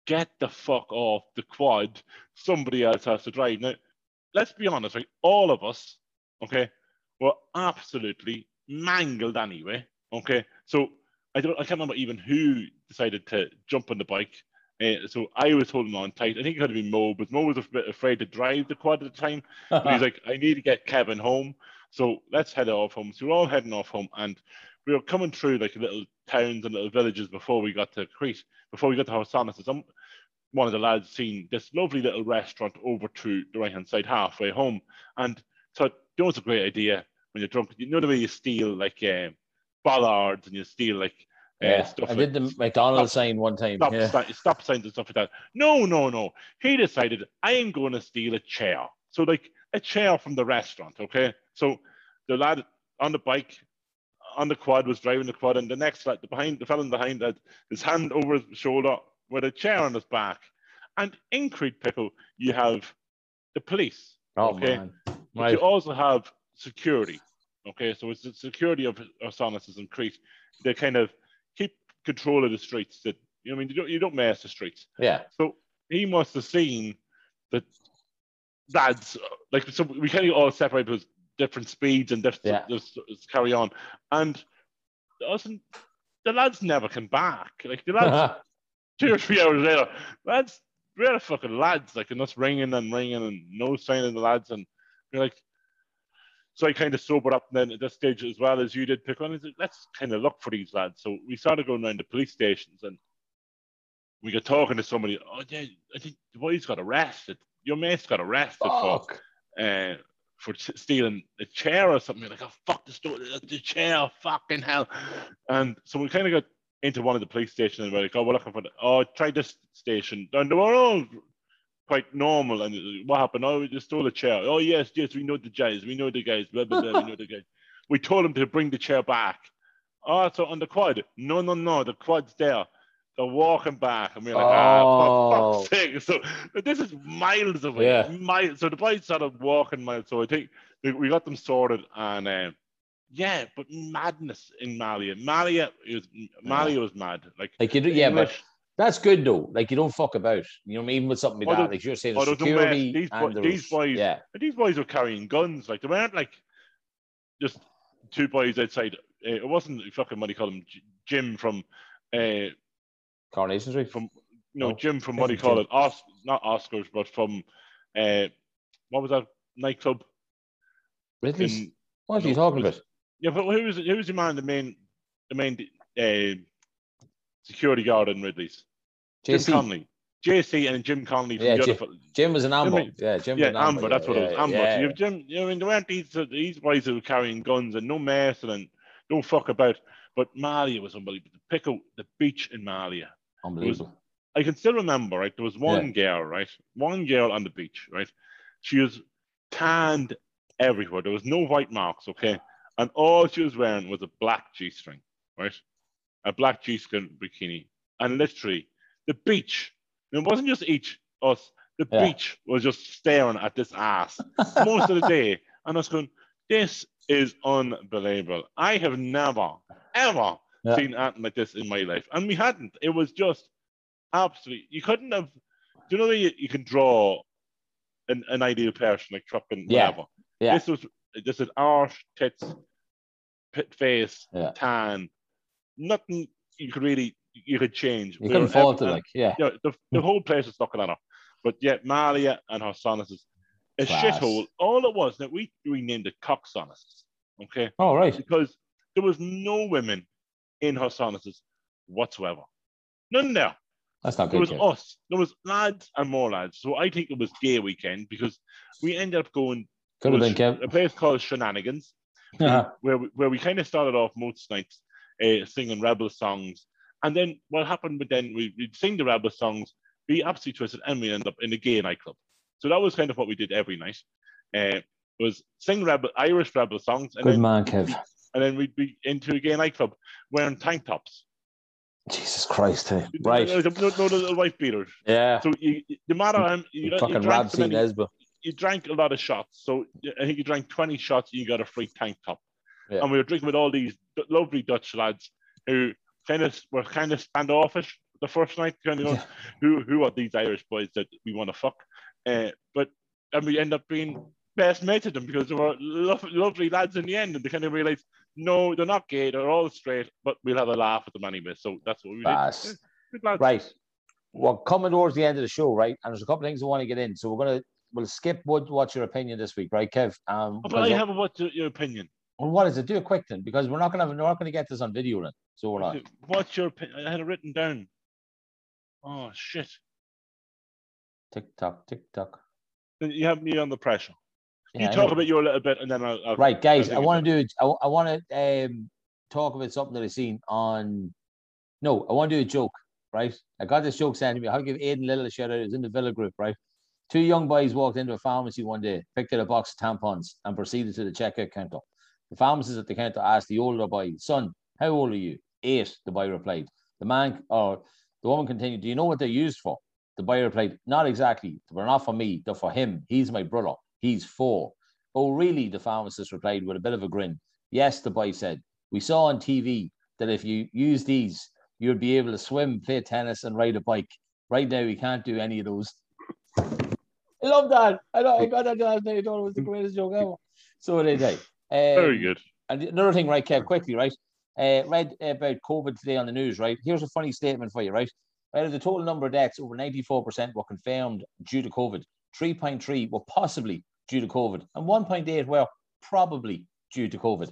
"Get the fuck off the quad. Somebody else has to drive." Now, let's be honest, right? All of us, okay, were absolutely mangled anyway. Okay, so I don't, I can't remember even who decided to jump on the bike. Uh, so I was holding on tight. I think it had to be Mo, but Mo was a bit afraid to drive the quad at the time. But he's like, I need to get Kevin home. So let's head off home. So we're all heading off home, and we were coming through like little towns and little villages before we got to Crete, before we got to Hersonissos. Some one of the lads seen this lovely little restaurant over to the right hand side, halfway home, and so you know it's a great idea when you're drunk. You know the way you steal like uh, bollards and you steal like uh, yeah. stuff. I like, did the McDonald's sign one time. stop, Yeah. si- stop signs and stuff like that. No, no, no. He decided I am going to steal a chair. So like a chair from the restaurant. Okay. So the lad on the bike on the quad was driving the quad, and the next lad, the behind the fellow behind had his hand over his shoulder with a chair on his back. And in Crete Pickle, you have the police. Oh okay. man. But Right. you also have security. Okay, so it's the security of Osanis in Crete. They kind of keep control of the streets. That you know, I mean, you don't you don't mess the streets. Yeah. So he must have seen that lads like so we kind of all separate with different speeds and different Yeah. just, just carry on. And doesn't the lads never come back? Like the lads two or three hours later, lads, where the fucking lads? Like, and us ringing and ringing and no sign of the lads. And you're like, so I kind of sobered up and then at this stage as well as you did pick on. I said, let's kind of look for these lads. So we started going around the police stations and we got talking to somebody. Oh, yeah, I think the boys got arrested. Your mate's got arrested for uh, for stealing a chair or something. Like, oh fuck the store, the chair, fucking hell. And so we kind of got into one of the police stations and we're like, oh, we're looking for the, oh, try this station. And they were all quite normal. And what happened? Oh, we just stole a chair. Oh, yes, yes, we know the guys. We know the guys. Blah, blah, blah, we know the guys. We told them to bring the chair back. Oh, so on the quad. No, no, no, the quad's there. They're walking back, and we're like, ah, Oh. for fuck's sake. So this is miles away. Yeah. Miles. So the boys started walking miles. So I think we- we got them sorted, and uh, yeah, but madness in Malia. Malia is Malia was mad. Like, Like you do, yeah, but English- that's good though. Like you don't fuck about. You know, even with something like that, like you're saying, the there's no mess. security These and the these boys- Yeah, and these boys were carrying guns. Like they weren't like just two boys outside. Uh, it wasn't fucking what do you call him, Jim from. Uh, Coronation Street. from no, No, Jim from what do you call Jim. it? Os- not Oscars, but from uh, what was that nightclub? Ridley's. In, what are you talking was- about? yeah, but who was who was the man? The main, the main uh, security guard in Ridley's. Jim JC. Conley, JC, and Jim Conley from Yeah, the other. fel- Jim was an amber. yeah, Jim yeah, was an amber. Amber. That's what it was. Amber. Yeah, So Jim. You know, I mean, there weren't these these boys who were carrying guns and no mess and don't fuck about. But Malia was unbelievable. Pick out the beach in Malia. Unbelievable. I can still remember, right? There was one girl, right? One girl on the beach, right? She was tanned everywhere. There was no white marks, okay? And all she was wearing was a black G string, right? A black string bikini. And literally, the beach, and it wasn't just each us, the Yeah. beach was just staring at this ass most of the day. And I was going, this is unbelievable. I have never, ever Yeah. seen anything like this in my life. And we hadn't. It was just absolutely, you couldn't have, do you know that you, you can draw an, an ideal person, like trucking, Yeah. whatever? Yeah. This was this is arse, tits, pit face, Yeah. tan, nothing you could really you could change. You We couldn't it, ev- like, yeah. you know, the, the whole place was looking at her. But yet Malia and Hersonissos, a shithole. All it was that we renamed it cock sonuses. Okay. All right. Because there was no women in Hersonissos whatsoever. None there. That's not good. There good. was us. There was lads and more lads. So I think it was gay weekend because we ended up going Could have to been Kev. a place called Shenanigans uh-huh. where we, where we kind of started off most nights uh, singing rebel songs, and then what happened? But then we would sing the rebel songs, be absolutely twisted, and we end up in a gay nightclub. So that was kind of what we did every night. Uh, was sing rebel Irish rebel songs, and Good then man, Kev. and then we'd be into a gay nightclub wearing tank tops. Jesus Christ, hey. Right. no, no, no wife beaters. Yeah. So you, no matter how you, you, Fucking Rab so you drank a lot of shots. So I think you drank 20 shots, you got a free tank top. Yeah. And we were drinking with all these d- lovely Dutch lads who kind of were kind of standoffish the first night, kind of going, Yeah. who who are these Irish boys that we want to fuck? Uh, but and we end up being best mates with them because they were lo- lovely lads in the end, and they kind of realized no, they're not gay, they're all straight, but we'll have a laugh at them anyway. So that's what we did. Right. We're coming towards the end of the show, right? And there's a couple of things I want to get in. So we're gonna we'll skip what what's your opinion this week, right, Kev? Um But I have a what's your- your opinion? Well, what is it? Do it quick then, because we're not gonna have, we're not gonna get this on video then. So we're not. What's your opinion? I had it written down. Oh shit! Tick tock, tick tock. You have me under pressure. Yeah, you I talk know. about you a little bit, and then I'll. I'll Right, guys, I'll I want to do. I, I want to um, talk about something that I've seen on. No, I want to do a joke, right? I got this joke sent to me. I'll give Aidan Little a shout out. It was in the Villa group, right? Two young boys walked into a pharmacy one day, picked out a box of tampons, and proceeded to the checkout counter. The pharmacist at the counter asked the older boy, "Son, how old are you?" Eight. The boy replied. The man or the woman continued, "Do you know what they're used for?" The boy replied, "Not exactly. They're not for me. They're for him. He's my brother. He's four. Oh, really? The pharmacist replied with a bit of a grin. Yes, the boy said. We saw on TV that if you use these, you'd be able to swim, play tennis, and ride a bike. Right now, we can't do any of those. I love that. I know. I got that last night. I thought it was the greatest joke ever. So did I. Um, Very good. and another thing, right, Kev, quickly, right? Uh, read about COVID today on the news, right? Here's a funny statement for you, right? Out of the total number of deaths, over 94% were confirmed due to COVID. 3.3 were possibly due to COVID, and 1.8 were probably due to COVID.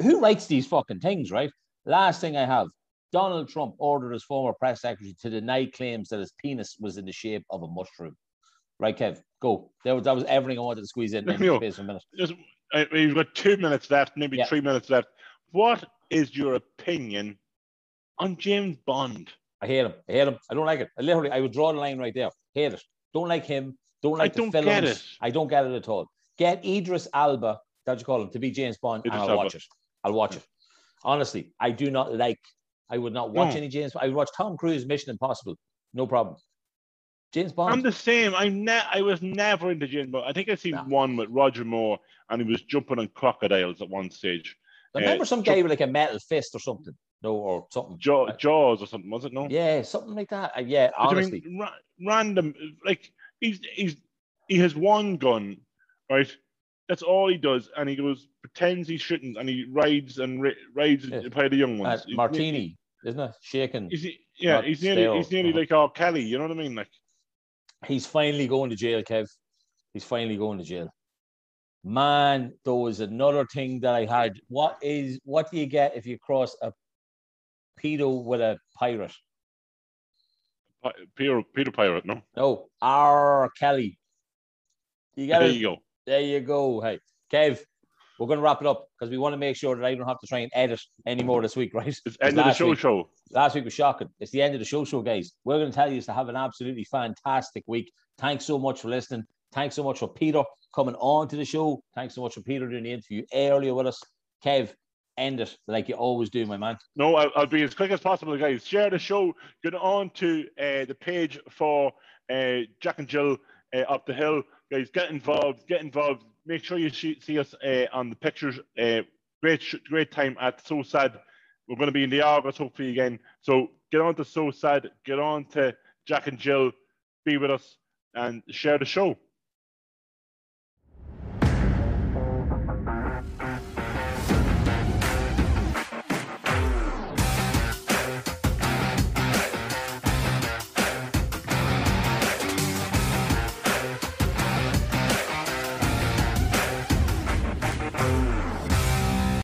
Who writes these fucking things, right? Last thing I have Donald Trump ordered his former press secretary to deny claims that his penis was in the shape of a mushroom. Right, Kev, go. That was, that was everything I wanted to squeeze in in space of a minute. Uh, you've got two minutes left, maybe Yeah. three minutes left. What is your opinion on James Bond? I hate him. I hate him. I don't like it. I literally, I would draw the line right there. Hate it. Don't like him. Don't like I the don't films. get it. I don't get it at all. Get Idris Elba, that's what you call him, to be James Bond, Idris and I'll Elba. watch it. I'll watch it. Honestly, I do not like. I would not watch No. any James. I would watch Tom Cruise Mission Impossible. No problem. James Bond. I'm the same. I'm ne- I was never into James Bond. I think I seen No. one with Roger Moore, and he was jumping on crocodiles at one stage. I remember uh, some guy with like a metal fist or something. No, or something. Jaw- Jaws or something, was it? No. Yeah, something like that. Uh, yeah, But I mean, honestly. ra- random. Like he's he's he has one gun, right? That's all he does, and he goes pretends he's shooting, and he rides and ri- rides Yeah. by the young Uh, ones. He's- Martini, isn't it? Shaking. He's, yeah, he's nearly stale. he's nearly Uh-huh. like R. Kelly. You know what I mean? Like He's finally going to jail, Kev. He's finally going to jail. Man, there was another thing that I had. What is what do you get if you cross a pedo with a pirate? Peter Peter Pirate. No, No, R. Kelly. You got there it. you go. There you go. Hey, Kev, we're going to wrap it up because we want to make sure that I don't have to try and edit anymore this week, right? It's end of the show. week- Show. Last week was shocking. It's the end of the show, show, guys. We're going to tell you to have an absolutely fantastic week. Thanks so much for listening. Thanks so much for Peter coming on to the show. Thanks so much for Peter doing the interview earlier with us. Kev, end it like you always do, my man. No, I'll, I'll be as quick as possible, guys. Share the show. Get on to uh, the page for uh, Jack and Jill uh, up the hill, guys. Get involved. Get involved. Make sure you see, see us uh, on the pictures. Uh, great, great time at So Sad. We're going to be in the August hopefully again. So get on to So Sad. Get on to Jack and Jill. Be with us and share the show.